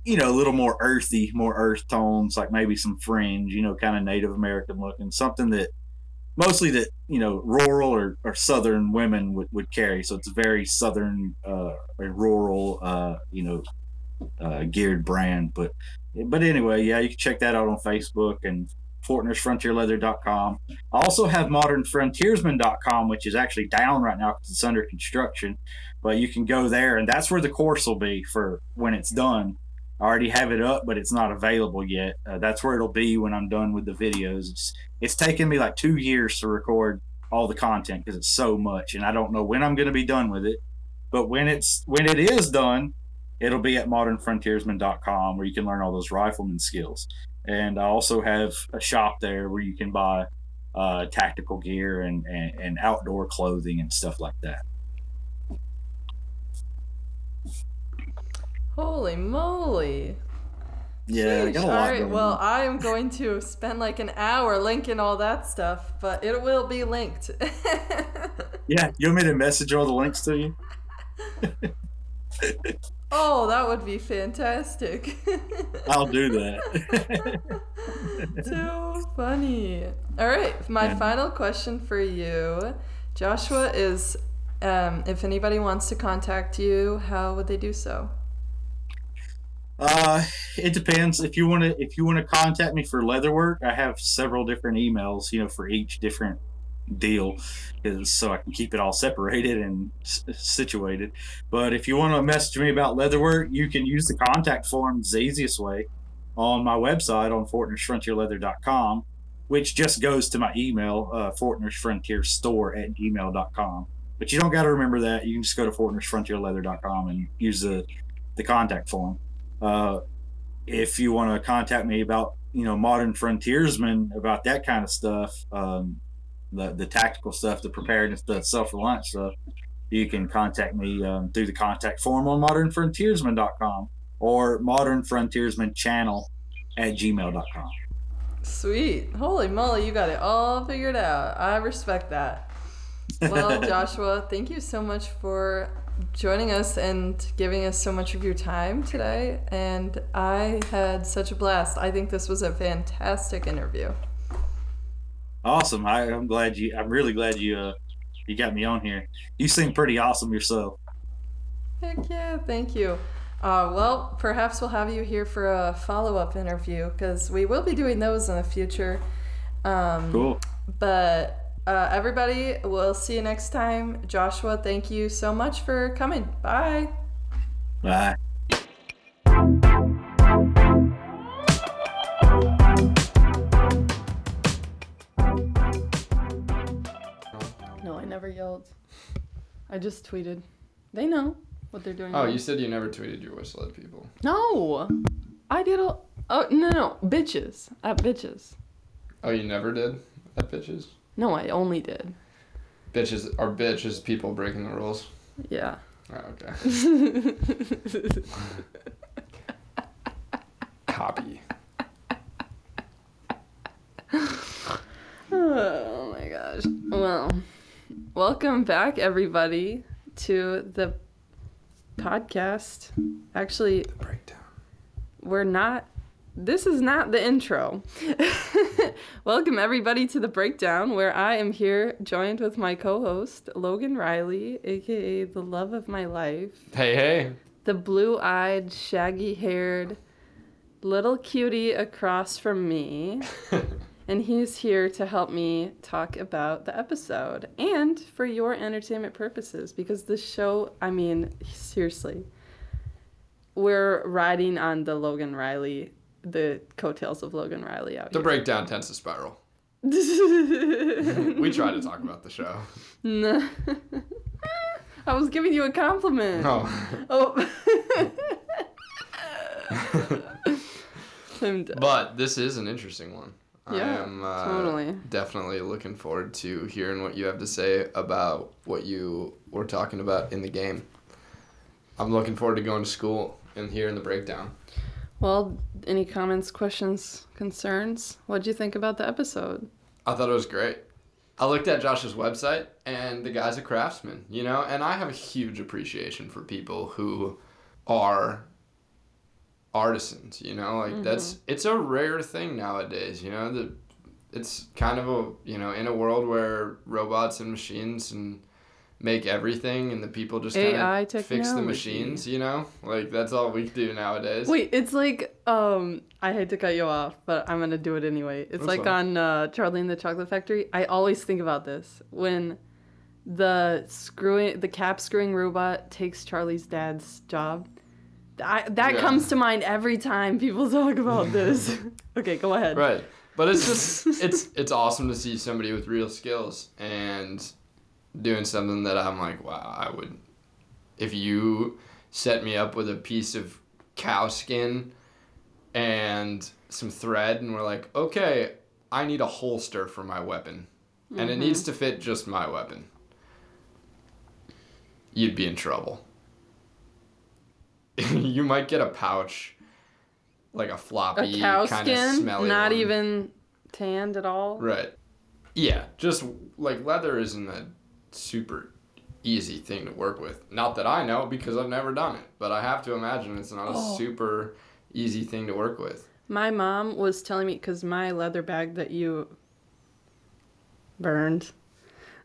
you know, a little more earthy, more earth tones, like maybe some fringe, you know, kind of Native American looking, something that mostly that, you know, rural or, or southern women would, would carry. So it's a very southern, uh, a rural, uh, you know, uh, geared brand. But, but anyway, yeah, you can check that out on Facebook and FortnersFrontierLeather.com. I also have ModernFrontiersman.com, which is actually down right now because it's under construction. But you can go there, and that's where the course will be for when it's done. I already have it up, but it's not available yet. Uh, that's where it'll be when I'm done with the videos. It's it's taken me like two years to record all the content because it's so much, and I don't know when I'm going to be done with it. But when it's when it is done, it'll be at modernfrontiersman.com where you can learn all those rifleman skills. And I also have a shop there where you can buy uh, tactical gear and, and, and outdoor clothing and stuff like that. Holy moly. Yeah, I got a lot right, going well. I am going to spend like an hour linking all that stuff, but it will be linked. *laughs* Yeah, you want me to message all the links to you? *laughs* oh, that would be fantastic. *laughs* I'll do that. Too funny. All right, my Yeah. final question for you, Joshua, is um, if anybody wants to contact you, how would they do so? Uh, it depends. If you want to, if you want to contact me for leather work, I have several different emails, you know, for each different deal, so I can keep it all separated and s- situated. But if you want to message me about leather work, you can use the contact form. It's the easiest way on my website on FortnersFrontierLeather.com, which just goes to my email, uh, FortnersFrontierStore at gmail.com. But you don't got to remember that. You can just go to FortnersFrontierLeather.com and use the the contact form. Uh, if you want to contact me about you know Modern Frontiersman about that kind of stuff, um, the the tactical stuff, the preparedness, the self reliance stuff, you can contact me um, through the contact form on modernfrontiersman.com or modern frontiersman channel at gmail.com. Sweet. Holy moly, you got it all figured out. I respect that. Well, *laughs* Joshua, thank you so much for joining us and giving us so much of your time today. And I had such a blast. I think this was a fantastic interview. Awesome. I, I'm glad you. I'm really glad you. Uh, you got me on here. You seem pretty awesome yourself. Heck yeah, thank you. Uh, well, perhaps we'll have you here for a follow up interview because we will be doing those in the future. Um, Cool. But uh, everybody, we'll see you next time. Joshua, thank you so much for coming. Bye. Bye. No, I never yelled. I just tweeted. They know what they're doing. Oh, wrong. you said you never tweeted your whistle at people. No, I did. A, oh no, no, bitches at bitches. Oh, you never did at bitches? No, I only did. Bitches are bitches people breaking the rules. Yeah. Oh, okay. *laughs* Copy. Oh my gosh. Well, welcome back, everybody, to the podcast. Actually, The breakdown. we're not. This is not the intro. *laughs* welcome, everybody, to the breakdown, where I am here joined with my co host, Logan Riley, aka the love of my life. Hey, hey. the blue-eyed, shaggy-haired little cutie across from me. *laughs* and he's here to help me talk about the episode and for your entertainment purposes because the show, I mean, seriously, we're riding on the Logan Riley, the coattails of Logan Riley out The here. breakdown tends to spiral. *laughs* We try to talk about the show. No. I was giving you a compliment. Oh. Oh. *laughs* But this is an interesting one. I Yeah, am uh, totally. definitely looking forward to hearing what you have to say about what you were talking about in the game. I'm looking forward to going to school and hearing the breakdown. Well, any comments, questions, concerns? What'd you think about the episode? I thought it was great. I looked at Josh's website, and the guy's a craftsman, you know, and I have a huge appreciation for people who are artisans, you know, like mm-hmm. that's it's a rare thing nowadays, you know, that it's kind of a you know in a world where robots and machines and make everything and the people just kind AI of fix the machines, you know, like that's all we do nowadays. Wait, it's like um I hate to cut you off, but I'm gonna do it anyway. It's That's like fine. on uh, Charlie and the Chocolate Factory. I always think about this when the screwing the cap screwing robot takes Charlie's dad's job. I, that Yeah. comes to mind every time people *laughs* talk about this. *laughs* okay, go ahead. Right. But it's just it's it's awesome to see somebody with real skills and doing something that I'm like, wow, I would if you set me up with a piece of cow skin and some thread and we're like, okay, I need a holster for my weapon. And it needs mm-hmm. to fit just my weapon. You'd be in trouble. *laughs* you might get a pouch like a floppy kind of skin, smelly not one. even tanned at all. Right. Yeah, just like leather isn't a super easy thing to work with. Not that I know because I've never done it, but I have to imagine it's not a Oh. super easy thing to work with. My mom was telling me because my leather bag that you burned,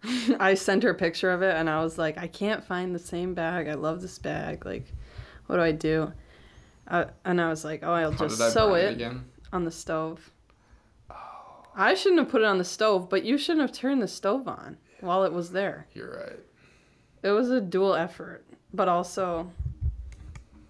*laughs* I sent her a picture of it and I was like, I can't find the same bag. I love this bag. Like, what do I do? Uh, and I was like, oh, I'll just sew it it again? on the stove. I shouldn't have put it on the stove, but you shouldn't have turned the stove on while it was there. You're right. It was a dual effort, but also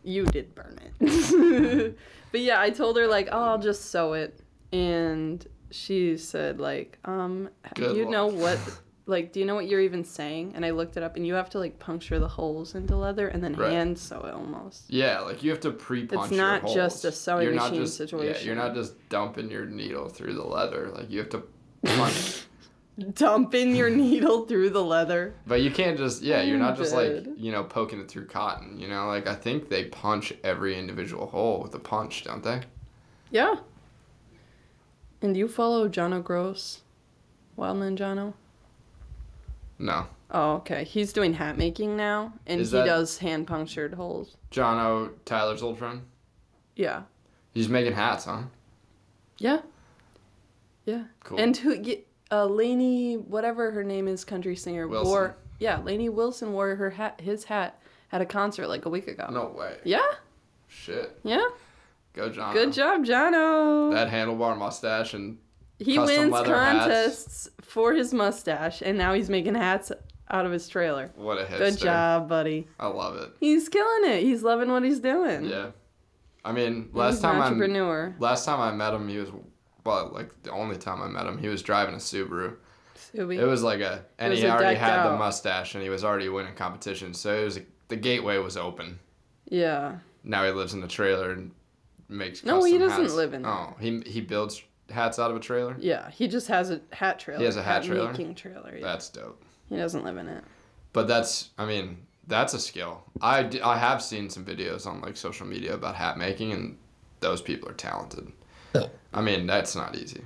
you did burn it. *laughs* but yeah, I told her like, "Oh, I'll just sew it." And she said like, "Um, Good do you know what like do you know what you're even saying?" And I looked it up and you have to like puncture the holes into leather and then Right. hand sew it almost. Yeah, like you have to pre-punch It's not just a sewing you're not machine just, Yeah, situation. you're not just dumping your needle through the leather. Like you have to *laughs* punch. Dumping your needle through the leather. But you can't just yeah, you're not just like you know poking it through cotton. You know, like I think they punch every individual hole with a punch, don't they? Yeah. And you follow Jono Gross? Wildman Jono? No, Oh, okay. He's doing hat making now, and Is he that- does hand punctured holes. Jono Tyler's old friend. Yeah. He's making hats, huh? Yeah. Yeah. Cool. And who? y- Uh, Lainey, whatever her name is, country singer, Wilson. wore. Yeah, Lainey Wilson wore her hat, his hat, at a concert like a week ago. no way. Yeah. Shit. Yeah. Go John. Good job, Jono. That handlebar mustache and he custom wins leather hats. contests for his mustache, and now he's making hats out of his trailer. what a hipster. Good job, buddy. I love it. He's killing it. He's loving what he's doing. Yeah. I mean, last an time I entrepreneur. last time I met him, he was well, like the only time I met him, he was driving a Subaru. Subi. It was like a, and he a already had the mustache, and he was already winning competitions. So it was the gateway was open. yeah. Now he lives in a trailer and makes. No, he doesn't hats. live in Oh, he he builds hats out of a trailer. Yeah. He just has a hat trailer. He has a hat trailer? making trailer. Yeah. That's dope. he doesn't live in it. But that's, I mean, that's a skill. I, I have seen some videos on like social media about hat making, and those people are talented. I mean, that's not easy,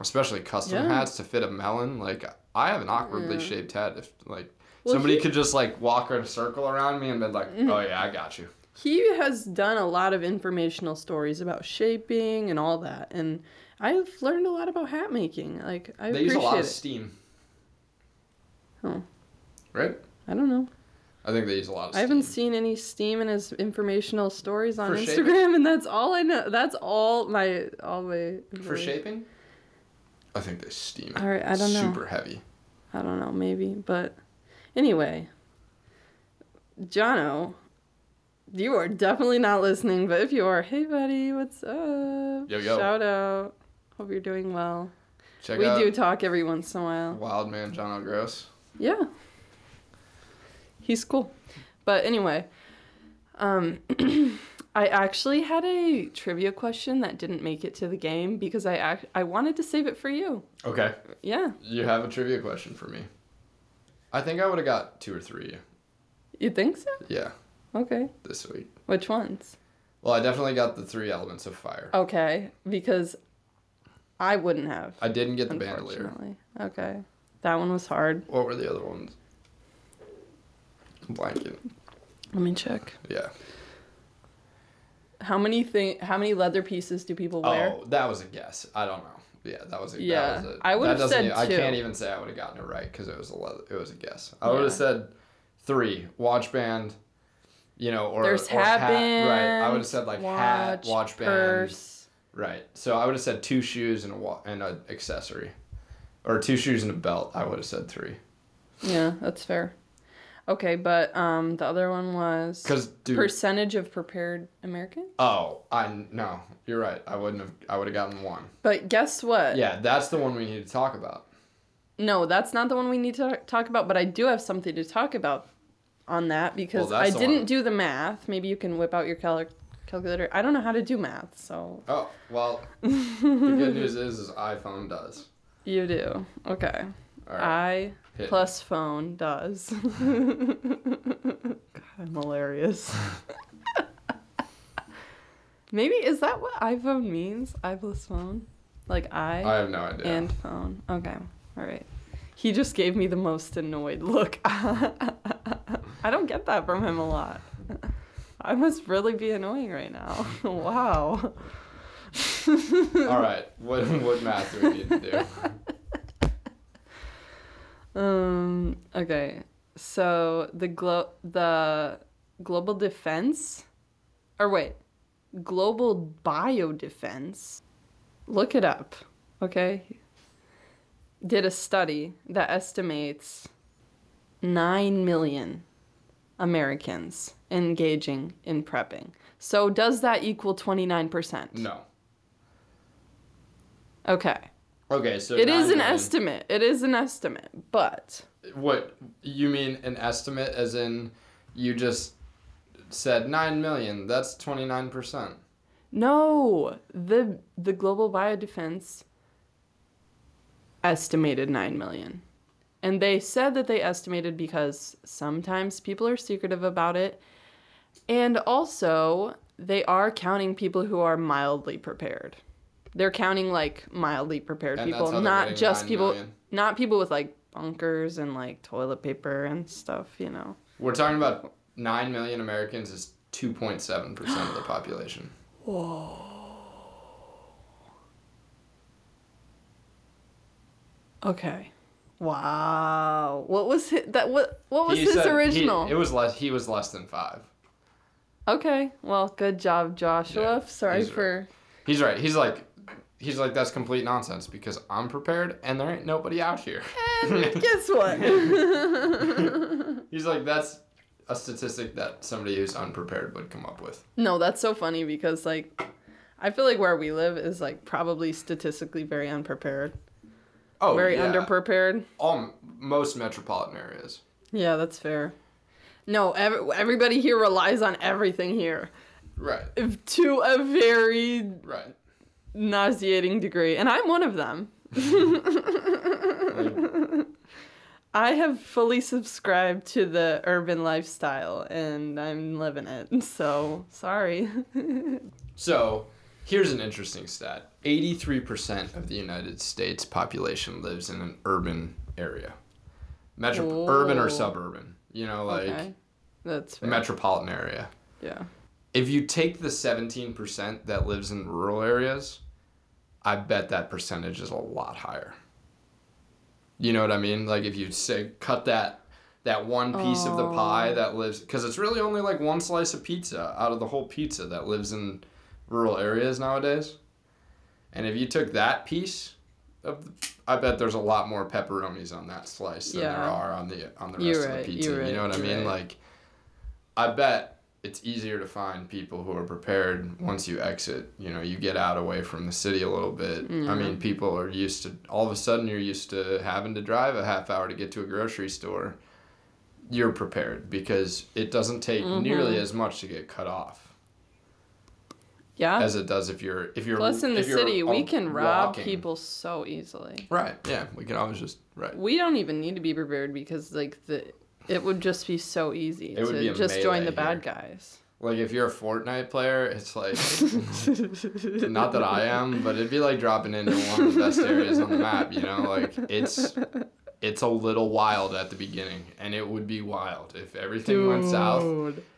especially custom Yeah. hats to fit a melon. Like I have an awkwardly Yeah. shaped head. If like Well, somebody he- could just like walk in a circle around me and be like, Mm-hmm. "Oh yeah, I got you." He has done a lot of informational stories about shaping and all that, and I've learned a lot about hat making. Like I they use a lot of steam. Oh. Right? I don't know. I think they use a lot of. I haven't seen any steam in his informational stories on For Instagram, shaping? and that's all I know. That's all my all my. for shaping. I think they steam. All right, I don't know. Super heavy. I don't know, maybe, but anyway, Jono, you are definitely not listening. But if you are, hey buddy, what's up? Yo, yo. Shout out. Hope you're doing well. Check we out do talk every once in a while. Wild Man John Gross. Yeah. He's cool. But anyway, um *clears throat* I actually had a trivia question that didn't make it to the game because I act- I wanted to save it for you. Okay. Yeah. You have a trivia question for me. I think I would have got two or three. You think so? Yeah, Okay. this week. Which ones? Well, I definitely got the three elements of fire. Okay, because I wouldn't have. I didn't get the bandolier. Okay. That one was hard. What were the other ones? Blanket. Let me check. Yeah. How many thing how many leather pieces do people wear? Oh, that was a guess. I don't know. Yeah, that was a. Yeah, That was a, I that doesn't said even- I can't even say I would have gotten it right because it was a leather, it was a guess. I would have said three watch band. You know, or There's or hat Right. I would have said like hat, watch band. purse. Right. So I would have said two shoes and a wa- and an accessory, or two shoes and a belt. I would have said three. Yeah, that's fair. Okay, but um the other one was Because dude. percentage of prepared Americans. oh, I no, you're right. I wouldn't have. I would have gotten one. But guess what? Yeah, that's the one we need to talk about. No, that's not the one we need to talk about, but I do have something to talk about on that because Well, that's I the didn't one. do the math. Maybe you can whip out your cal- calculator. I don't know how to do math, so Oh well, the good *laughs* news is, is iPhone does. you do. Okay. Right. I plus phone does. *laughs* God, I'm hilarious. Maybe is that what iPhone means? I plus phone? Like I, I have no idea. and phone. Okay. All right. He just gave me the most annoyed look. *laughs* I don't get that from him a lot. I must really be annoying right now. *laughs* wow. All right. What what math do we need to do? Um. Okay. So the glo- the global defense, or wait, global biodefense. Look it up. Okay. Did a study that estimates nine million Americans engaging in prepping. So does that equal twenty nine percent? No. Okay. Okay, so It is an million. estimate. It is an estimate, but What you mean an estimate as in you just said 9 million. That's 29%. No, the the global biodefense estimated 9 million. And they said that they estimated because sometimes people are secretive about it. And also, they are counting people who are mildly prepared. They're counting like mildly prepared And people, not just people million. not people with like bunkers and like toilet paper and stuff, you know. We're talking about 9 million Americans is 2.7% of the *gasps* population. Whoa. Okay. Wow. What was his, that what what was He his said he- original? it was less he was less than 5. Okay. Well, good job, Joshua. Yeah, Sorry he's for. He's right. He's like he's like that's complete nonsense because I'm prepared and there ain't nobody out here. And *laughs* guess what? He's like that's a statistic that somebody who's unprepared would come up with. no, that's so funny because like, I feel like where we live is like probably statistically very unprepared, Oh, very yeah. underprepared. All most metropolitan areas. Yeah, that's fair. No, ev- everybody here relies on everything here Right. if- to a very Right. Nauseating degree, and I'm one of them. *laughs* I have fully subscribed to the urban lifestyle and I'm living it. So, sorry. So, here's an interesting stat. 83% of the United States population lives in an urban area. Metro urban or suburban, you know, like okay. That's fair. metropolitan area. yeah. If you take the 17% that lives in rural areas, I bet that percentage is a lot higher. You know what I mean? Like if you say cut that that one piece of the Oh. pie that lives because it's really only like one slice of pizza out of the whole pizza that lives in rural areas nowadays. And if you took that piece of the, I bet there's a lot more pepperonis on that slice than there are on the on the rest of the pizza. you're know what I mean? right. Like I bet it's easier to find people who are prepared once you exit. You know, you get out away from the city a little bit. I mean, people are used to all of a sudden you're used to having to drive a half hour to get to a grocery store. You're prepared because it doesn't take Mm-hmm. nearly as much to get cut off Yeah. as it does if you're if you're Plus, in the city, we can rob walking. people so easily. Right. Yeah. We can always just right. We don't even need to be prepared because like the it would just be so easy It would to just join the bad guys. Like if you're a Fortnite player, it's like *laughs* not that I am, but it'd be like dropping into one of the best areas on the map. You know, like it's it's a little wild at the beginning, and it would be wild if everything went south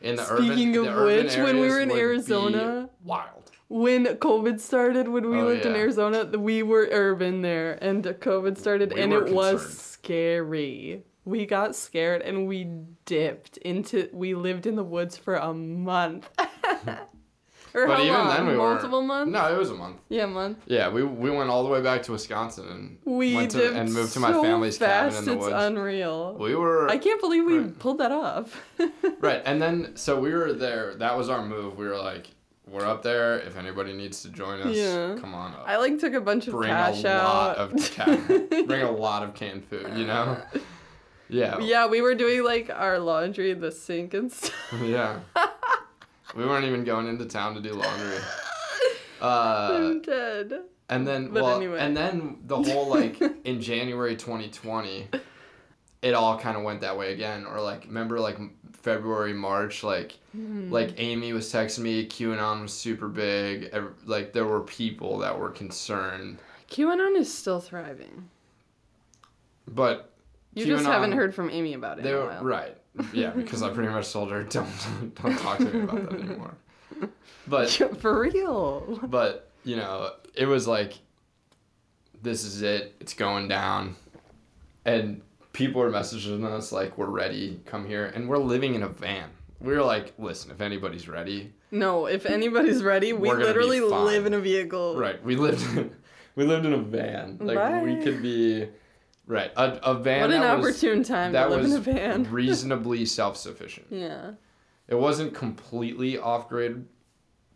in the urban. Speaking of which, when we were in Arizona- wild. When COVID started, when we Oh, lived in. Arizona, we were urban there, and COVID started, We and it was scary. We got scared, and we dipped into. We lived in the woods for a month. *laughs* or But how even long? then, we were multiple months. No, it was a month. Yeah, a month. Yeah, we we went all the way back to Wisconsin and We went to and moved to my family's fast, cabin in the it's woods. unreal. we were I can't believe we Right. pulled that off. *laughs* Right, and then so we were there. That was our move. We were like, we're up there. If anybody needs to join us, Yeah. come on up. I like took a bunch of bring cash a lot out. of ca- bring a *laughs* lot of canned food. You know. Yeah. yeah, we were doing like our laundry in the sink and stuff. Yeah. *laughs* we weren't even going into town to do laundry. *laughs* Uh, I'm dead. and then But well, anyway. and then the whole like *laughs* in January 2020, it all kind of went that way again. Or like remember like February March like Hmm. like Amy was texting me QAnon was super big. ev- Like there were people that were concerned, QAnon is still thriving. but You just haven't um, heard from Amy about it They were right. Yeah, *laughs* because I pretty much told her don't *laughs* don't talk to me about that anymore. But *laughs* For real. but you know it was like this is it. It's going down, and people were messaging us like we're ready. Come here, and we're living in a van. We were like, listen, if anybody's ready, No, if anybody's ready, we We're gonna be literally live in a vehicle. right? We lived we lived in a van. Like we could be right a, a van. What an was, opportune time that to live was in a van. *laughs* reasonably self sufficient. Yeah. It wasn't completely off grid,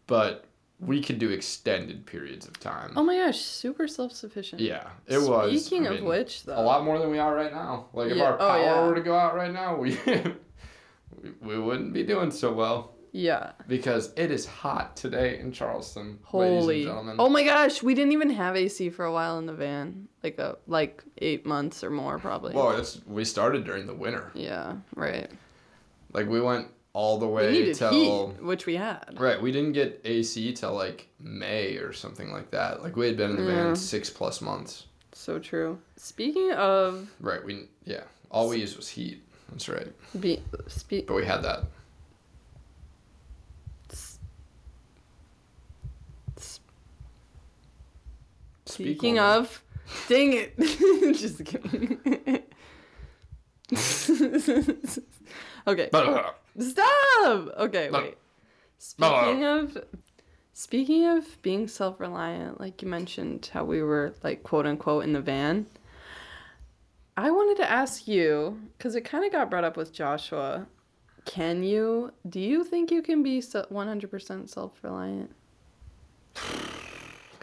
but we could do extended periods of time. Oh my gosh, super self sufficient. yeah, it was. Speaking of mean, which, though. a lot more than we are right now. Like if Yeah, our oh, power yeah. were to go out right now, we *laughs* we wouldn't be doing so well Yeah. because it is hot today in Charleston, ladies Holy. and gentlemen. Oh my gosh, we didn't even have AC for a while in the van. Like a like eight months or more probably. Well, it's we started during the winter. Yeah, right. Like we went all the way till heat, which we had. right. We didn't get AC till like May or something like that. Like we had been in the Yeah. van mm. six plus months. So true. Speaking of Right. We yeah. All we used was heat. That's right. be spe- But we had that. Speaking of, dang it, *laughs* just kidding. *laughs* okay, stop. Okay, wait. Speaking of, speaking of being self-reliant, like you mentioned, how we were like quote unquote in the van. I wanted to ask you because it kind of got brought up with Joshua. Can you? Do you think you can be one hundred percent self-reliant? *sighs* *laughs*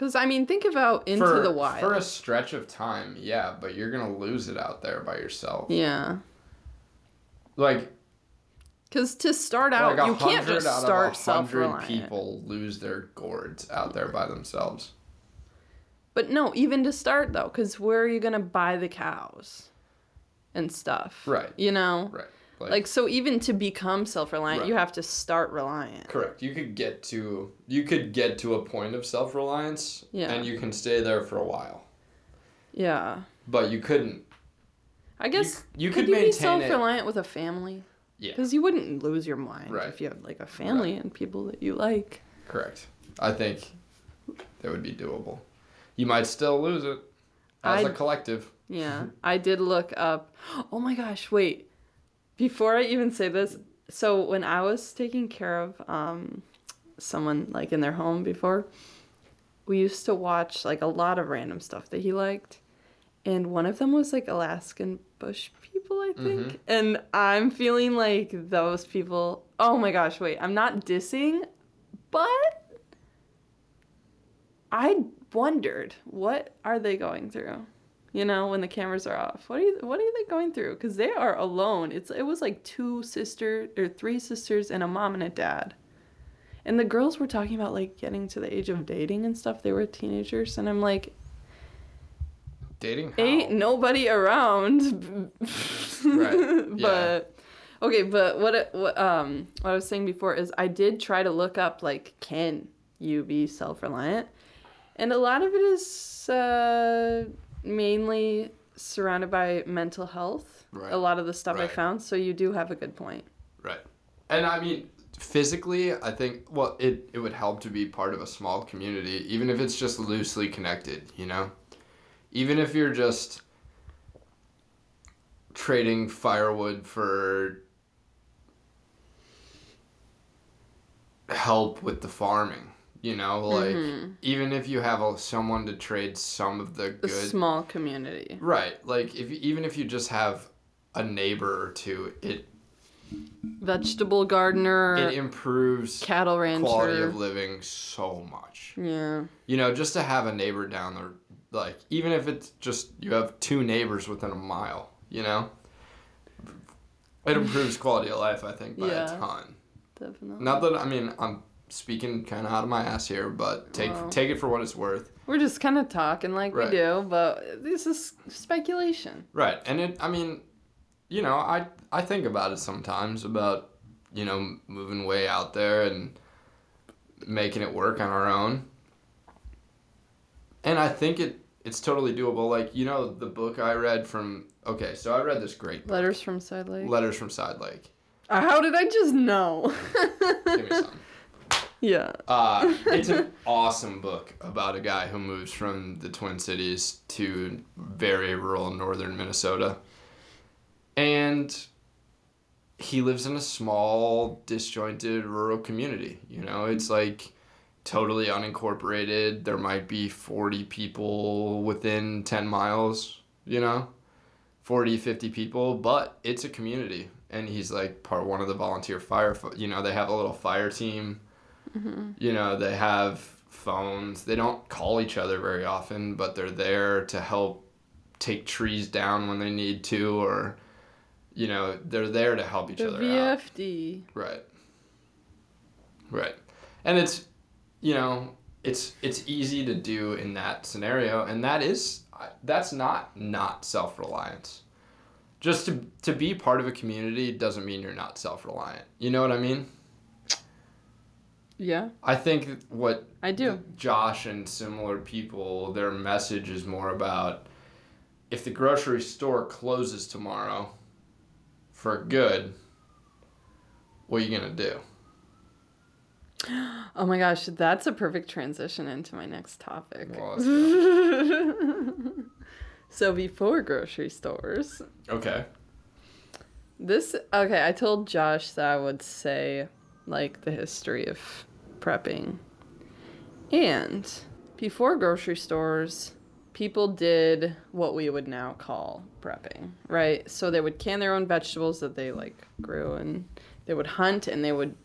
Because I mean, think about into for, the wild. For a stretch of time, yeah, but you're gonna lose it out there by yourself. yeah, Like because to start out, like you can't just out start hundred self-reliant. people lose their gourds out there by themselves. But no, even to start though, because where are you gonna buy the cows and stuff? Right. You know, Right. Like so even to become self-reliant, Right. you have to start reliant. Correct. You could get to you could get to a point of self reliance, Yeah. and you can stay there for a while. Yeah, But you couldn't. I guess you could could you be maintain it- self-reliant with a family? Yeah. Because you wouldn't lose your mind Right. if you had like a family and people that you like. Correct. I think that would be doable. You might still lose it as I- a collective. Yeah, *laughs* I did look up. Oh my gosh, wait. Before I even say this, so when I was taking care of um, someone like in their home before, we used to watch like a lot of random stuff that he liked, and one of them was like Alaskan bush people, I think. And I'm feeling like those people. Oh my gosh! Wait, I'm not dissing, but I wondered what are they going through you know when the cameras are off. What are you, what are they going through? Because they are alone. It's it was like two sisters or three sisters and a mom and a dad. And the girls were talking about like getting to the age of dating and stuff. They were teenagers and i'm like Dating? ain't nobody around. *laughs* Right, *laughs* yeah. but okay but what, it- what um what i was saying before is i did try to look up like can you be self-reliant? And a lot of it is uh, mainly surrounded by mental health Right. a lot of the stuff i found so you do have a good point Right. And I mean, physically, I think, well, it, it would help to be part of a small community, even if it's just loosely connected, you know? Even if you're just trading firewood for help with the farming, you know? Like, mm-hmm. even if you have a, someone to trade some of the a good small community Right. Like if even if you just have a neighbor or two, it vegetable gardener it improves cattle rancher quality of living so much. yeah You know, just to have a neighbor down there, like even if it's just you have two neighbors within a mile, you know, it improves quality of life. I think by Yeah. a ton. definitely Not that I mean I'm speaking kind of out of my ass here, but take Wow. take it for what it's worth. We're just kind of talking like Right. we do, but this is speculation. Right. And it I mean, you know, I I think about it sometimes about, you know, moving way out there and making it work on our own. And I think it it's totally doable. Like, you know, the book I read from okay, so I read this great book, Letters from Side Lake. Letters from Side Lake. Uh, How did I just know? Give me some. *laughs* yeah. Uh, it's an *laughs* awesome book about a guy who moves from the Twin Cities to very rural northern Minnesota. And he lives in a small, disjointed rural community. You know, it's like totally unincorporated. There might be 40 people within 10 miles, you know, 40, 50 people, but it's a community. And he's like part one of the volunteer fire, you know, they have a little fire team Mm-hmm. you know they have phones. They don't call each other very often but they're there to help take trees down when they need to or you know they're there to help each The other out. VFD. right. Right. And it's you know it's it's easy to do in that scenario and that is that's not not self-reliance just to to be part of a community doesn't mean you're not self-reliant. You know what i mean Yeah, I think what I do. Josh and similar people, their message is more about if the grocery store closes tomorrow for good, what are you going to do? *gasps* Oh my gosh, that's a perfect transition into my next topic. Well. *laughs* So before grocery stores, okay. this okay, I told Josh that I would say like the history of prepping. And before grocery stores, people did what we would now call prepping, right? So they would can their own vegetables that they like grew and they would hunt and they would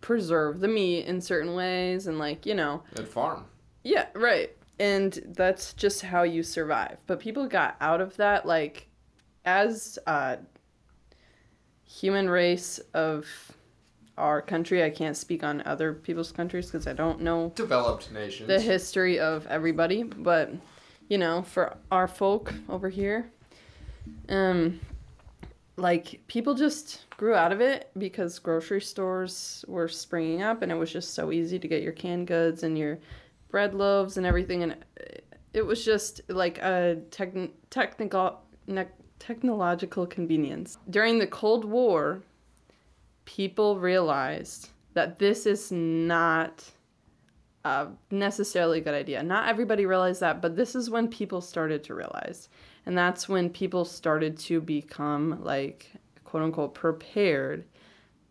preserve the meat in certain ways and like, you know, At farm. yeah, right. And that's just how you survive. But people got out of that like as a human race of our country. I can't speak on other people's countries because I don't know Developed nations. the history of everybody, but you know, for our folk over here, um, like people just grew out of it because grocery stores were springing up, and it was just so easy to get your canned goods and your bread loaves and everything, and it was just like a techn- technical ne- technological convenience during the Cold War. People realized that this is not a necessarily a good idea. Not everybody realized that, but this is when people started to realize. And that's when people started to become like quote unquote prepared,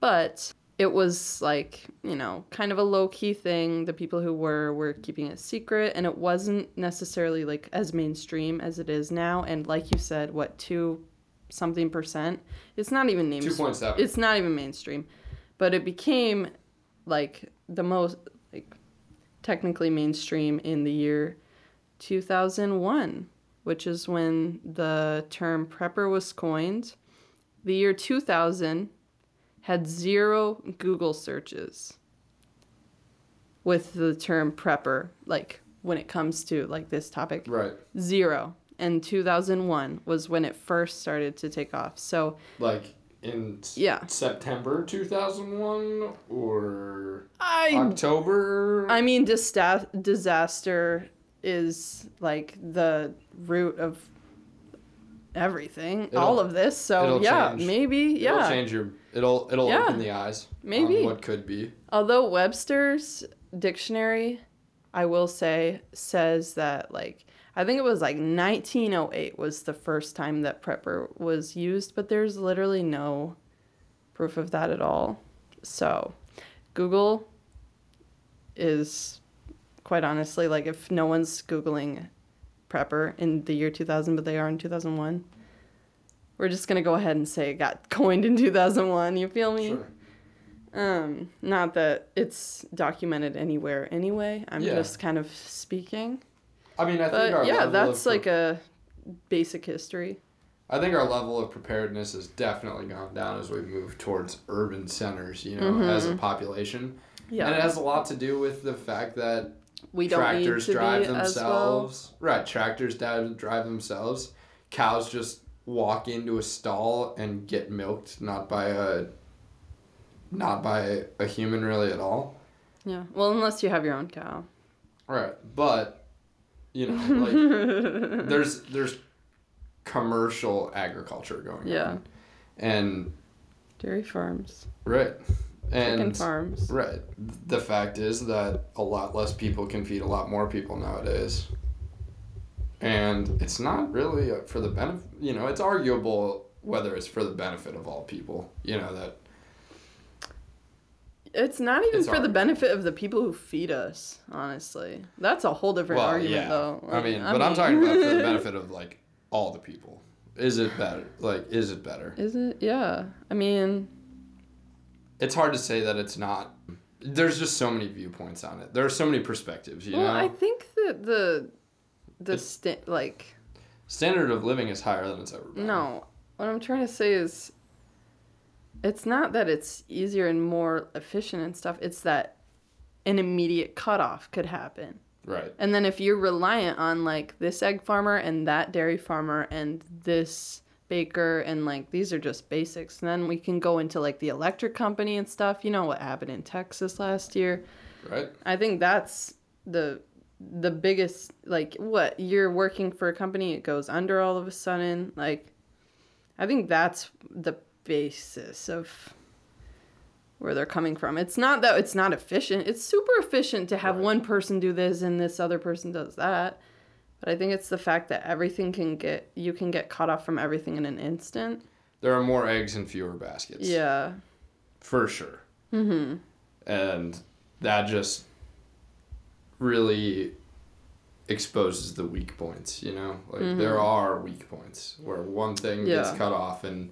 but it was like, you know, kind of a low key thing. The people who were were keeping it secret and it wasn't necessarily like as mainstream as it is now. And like you said, what, two something percent? It's not even named 2.7. It's not even mainstream. But it became like the most like technically mainstream in the year 2001, which is when the term prepper was coined. The year 2000 had zero Google searches with the term prepper, like when it comes to like this topic. Right. Zero. And 2001 was when it first started to take off. So, Like in Yeah. September 2001 or I October. I mean, dista- disaster is like the root of everything, It'll- all of this. So it'll yeah, change- maybe It'll yeah. change your. It'll it'll Yeah. open the eyes. Maybe. On what could be. Although Webster's dictionary, I will say, says that like I think it was like 1908 was the first time that prepper was used, but there's literally no proof of that at all. So, Google is quite honestly like if no one's googling prepper in the year 2000 but they are in 2001 we're just going to go ahead and say it got *laughs* coined in 2001 you feel me Sure. um, not that it's documented anywhere anyway. I'm Yeah. just kind of speaking. I mean, I think our yeah, level that's of, like a basic history. I think our level of preparedness has definitely gone down as we move towards urban centers. You know, Mm-hmm. as a population, Yeah. and it has a lot to do with the fact that we don't tractors need to drive be as well. themselves. Right, tractors drive, drive themselves. Cows just walk into a stall and get milked, not by a not by a human really at all. Yeah. Well, unless you have your own cow. Right, but you know, *laughs* like there's there's commercial agriculture going Yeah. on, and Dairy farms, right, chicken and farms. right. The fact is that a lot less people can feed a lot more people nowadays, and it's not really for the benefit. You know, it's arguable whether it's for the benefit of all people. You know that It's not even It's for the benefit of the people who feed us. Honestly, that's a whole different well, argument, yeah. though. I Like, mean, but I'm talking about for the *laughs* benefit of like all the people. Is it better? Like, is it better? Is it? Yeah. I mean, it's hard to say that it's not. There's just so many viewpoints on it. There are so many perspectives. You well, know, I think that the the sta- like standard of living is higher than it's ever been. No, what I'm trying to say is it's not that it's easier and more efficient and stuff, it's that an immediate cutoff could happen. Right. And then if you're reliant on like this egg farmer and that dairy farmer and this baker and like these are just basics, And then we can go into like the electric company and stuff. You know what happened in Texas last year? Right. I think that's the the biggest like what you're working for a company it goes under all of a sudden like I think that's the basis of where they're coming from. It's not that it's not efficient. It's super efficient to have Right. one person do this and this other person does that. But I think it's the fact that everything can get you can get cut off from everything in an instant. There are more eggs in fewer baskets. Yeah. For sure. Mm-hmm. And that just really exposes the weak points, you know? Like there are weak points where one thing gets Mm-hmm. Cut off and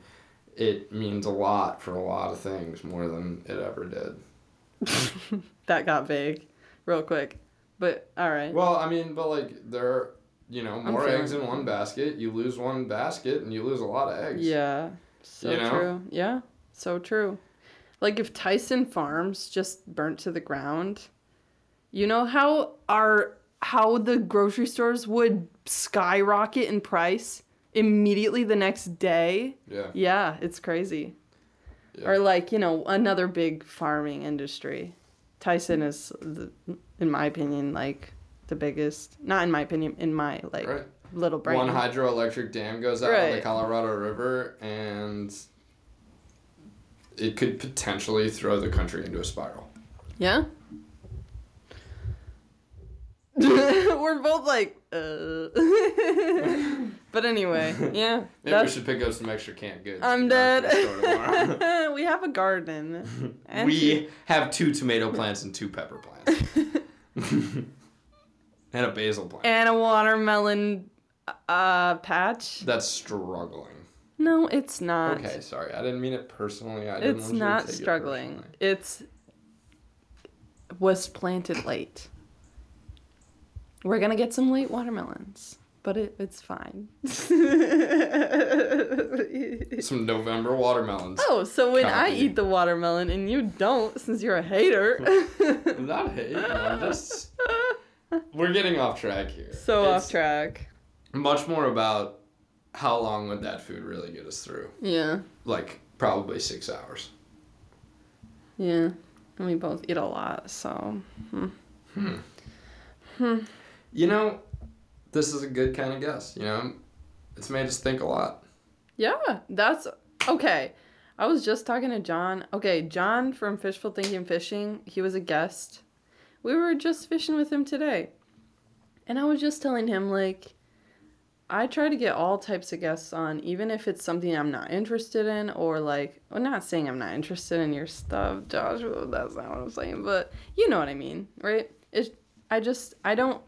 it means a lot for a lot of things more than it ever did. *laughs* That got vague real quick. But all right. Well, I mean, but like there are, you know, more eggs in one basket. You lose one basket and you lose a lot of eggs. Yeah. So You know? true. Yeah. So true. Like if Tyson Farms just burnt to the ground, you know how our how the grocery stores would skyrocket in price immediately the next day? Yeah. Yeah, it's crazy. Yeah. Or like, you know, another big farming industry. Tyson is the, in my opinion like the biggest, not in my opinion, in my like Right. little brain. One hydroelectric dam goes out on the Colorado River and it could potentially throw the country into a spiral. Yeah. *laughs* We're both like, uh. *laughs* But anyway, *laughs* yeah. Maybe we should pick up some extra canned goods. I'm at the grocery store tomorrow. dead. *laughs* we have a garden. *laughs* And we have two tomato plants and two pepper plants. and a basil plant. and a watermelon uh patch. That's struggling. No, it's not. Okay, sorry. I didn't mean it personally. I didn't It's want you to not take it struggling. It's was planted late. We're gonna get some late watermelons, but it, it's fine. *laughs* Some November watermelons. oh, so when I eat the watermelon and you don't, since you're a hater. I'm not hating. I'm *laughs* just. We're getting off track here. so It's off track. Much more about how long would that food really get us through? Yeah, Like probably six hours. yeah. And we both eat a lot, so. Hmm. Hmm. You know, this is a good kind of guess. You know, it's made us think a lot. Yeah, that's okay. I was just talking to John. Okay, John from Fishful Thinking Fishing, he was a guest. We were just fishing with him today. And I was just telling him, like, I try to get all types of guests on, even if it's something I'm not interested in, or like, I'm not saying I'm not interested in your stuff, Joshua, that's not what I'm saying, but you know what I mean, right? It's, I just, I don't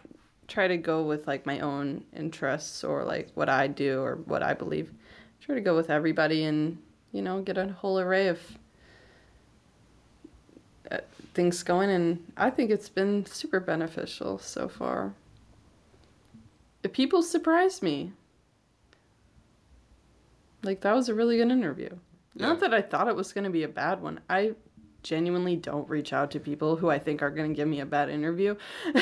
try to go with like my own interests or like what I do or what I believe. Try to go with everybody and, you know, get a whole array of uh, things going, and I think it's been super beneficial so far. The people surprised me. Like that was a really good interview. Not that I thought it was going to be a bad one. I genuinely don't reach out to people who I think are going to give me a bad interview. *laughs*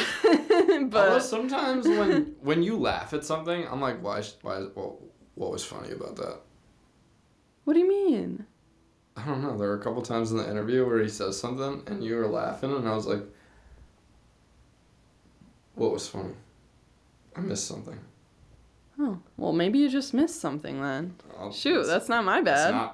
*laughs* Although but sometimes when when you laugh at something, I'm like, why? Why? What, what was funny about that? what do you mean? I don't know. There were a couple times in the interview where he says something and you were laughing, and I was like, what was funny? I missed something. Oh, well, maybe you just missed something then. I'll- Shoot, that's not my it's bad.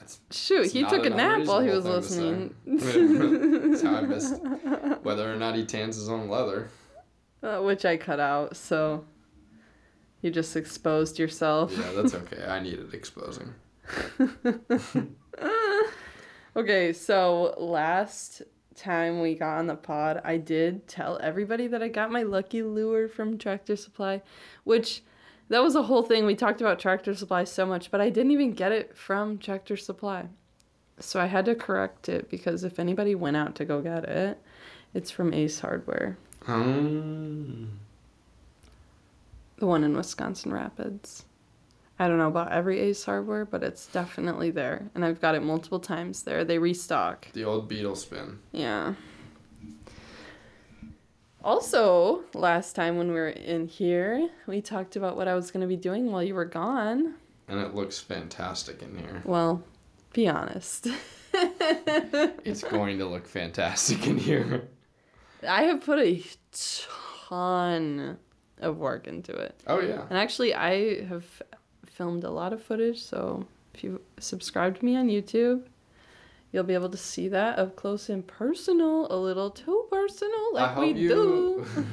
Not- Shoot, he took a nap while he was listening. That's *laughs* how I missed *laughs* whether or not he tans his own leather. Uh, which I cut out, so you just exposed yourself. Yeah, that's okay. I needed exposing. *laughs* Okay, so last time we got on the pod, I did tell everybody that I got my lucky lure from Tractor Supply, which that was a whole thing. We talked about Tractor Supply so much, but I didn't even get it from Tractor Supply. So I had to correct it because if anybody went out to go get it, it's from Ace Hardware, Um, the one in Wisconsin Rapids. I don't know about every Ace Hardware, but it's definitely there. And I've got it multiple times there. They restock. the old beetle spin. Yeah. Also, last time when we were in here, we talked about what I was going to be doing while you were gone. And it looks fantastic in here. Well, be honest. *laughs* It's going to look fantastic in here. I have put a ton of work into it. Oh, yeah. And actually, I have filmed a lot of footage, so if you subscribe to me on YouTube, you'll be able to see that up close and personal, a little too personal, like we you-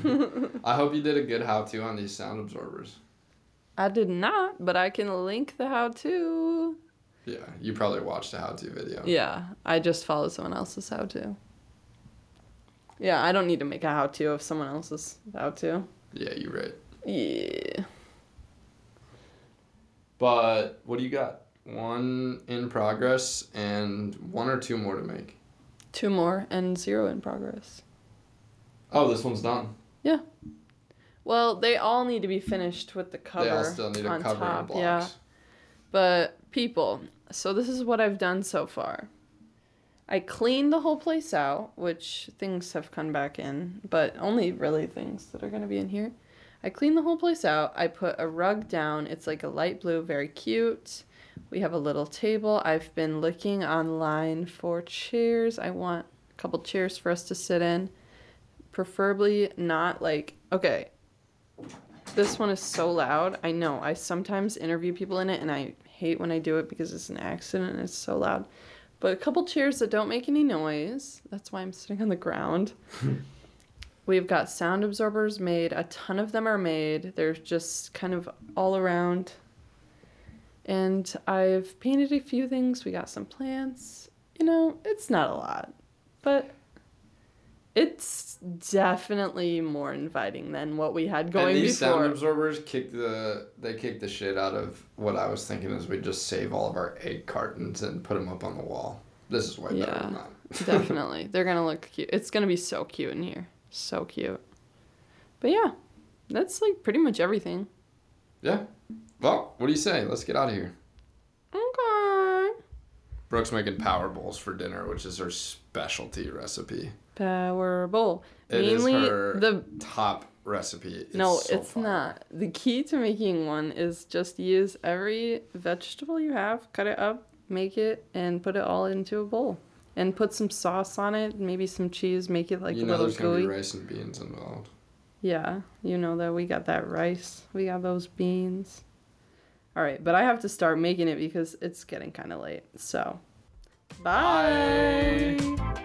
do. *laughs* I hope you did a good how to on these sound absorbers. I did not, but I can link the how to. Yeah, you probably watched a how to video. Yeah, I just follow someone else's how to. Yeah, I don't need to make a how to of someone else's how to. Yeah, you're right. Yeah. But what do you got? One in progress and one or two more to make. Two more and zero in progress. Oh, this one's done. Yeah. Well, they all need to be finished with the cover they all still need a cover top. and blocks. Yeah, but people, so this is what I've done so far. I cleaned the whole place out, which things have come back in, but only really things that are going to be in here. I cleaned the whole place out. I put a rug down. It's like a light blue, very cute. We have a little table. I've been looking online for chairs. I want a couple chairs for us to sit in. Preferably not like, okay, this one is so loud. I know. I sometimes interview people in it and I hate when I do it because it's an accident and it's so loud. But a couple chairs that don't make any noise. That's why I'm sitting on the ground. *laughs* We've got sound absorbers made. A ton of them are made. They're just kind of all around. And I've painted a few things. We got some plants. You know, it's not a lot, but it's definitely more inviting than what we had going and these before. sound absorbers kick the they kick the shit out of what I was thinking is we just save all of our egg cartons and put them up on the wall. This is way better Yeah. than that. *laughs* Definitely. They're going to look cute. It's going to be so cute in here. So cute. But yeah, that's like pretty much everything. yeah. Well, what do you say? Let's get out of here. Okay. Brooke's making power bowls for dinner, which is her specialty recipe. Power bowl. It is Mainly her the top recipe. It's No, so it's fire. not. The key to making one is just use every vegetable you have, cut it up, make it, and put it all into a bowl. And put some sauce on it, maybe some cheese, make it like you a know little there's gonna be rice and beans involved. Yeah, you know that we got that rice, we got those beans. All right, but I have to start making it because it's getting kind of late. So, bye. Bye.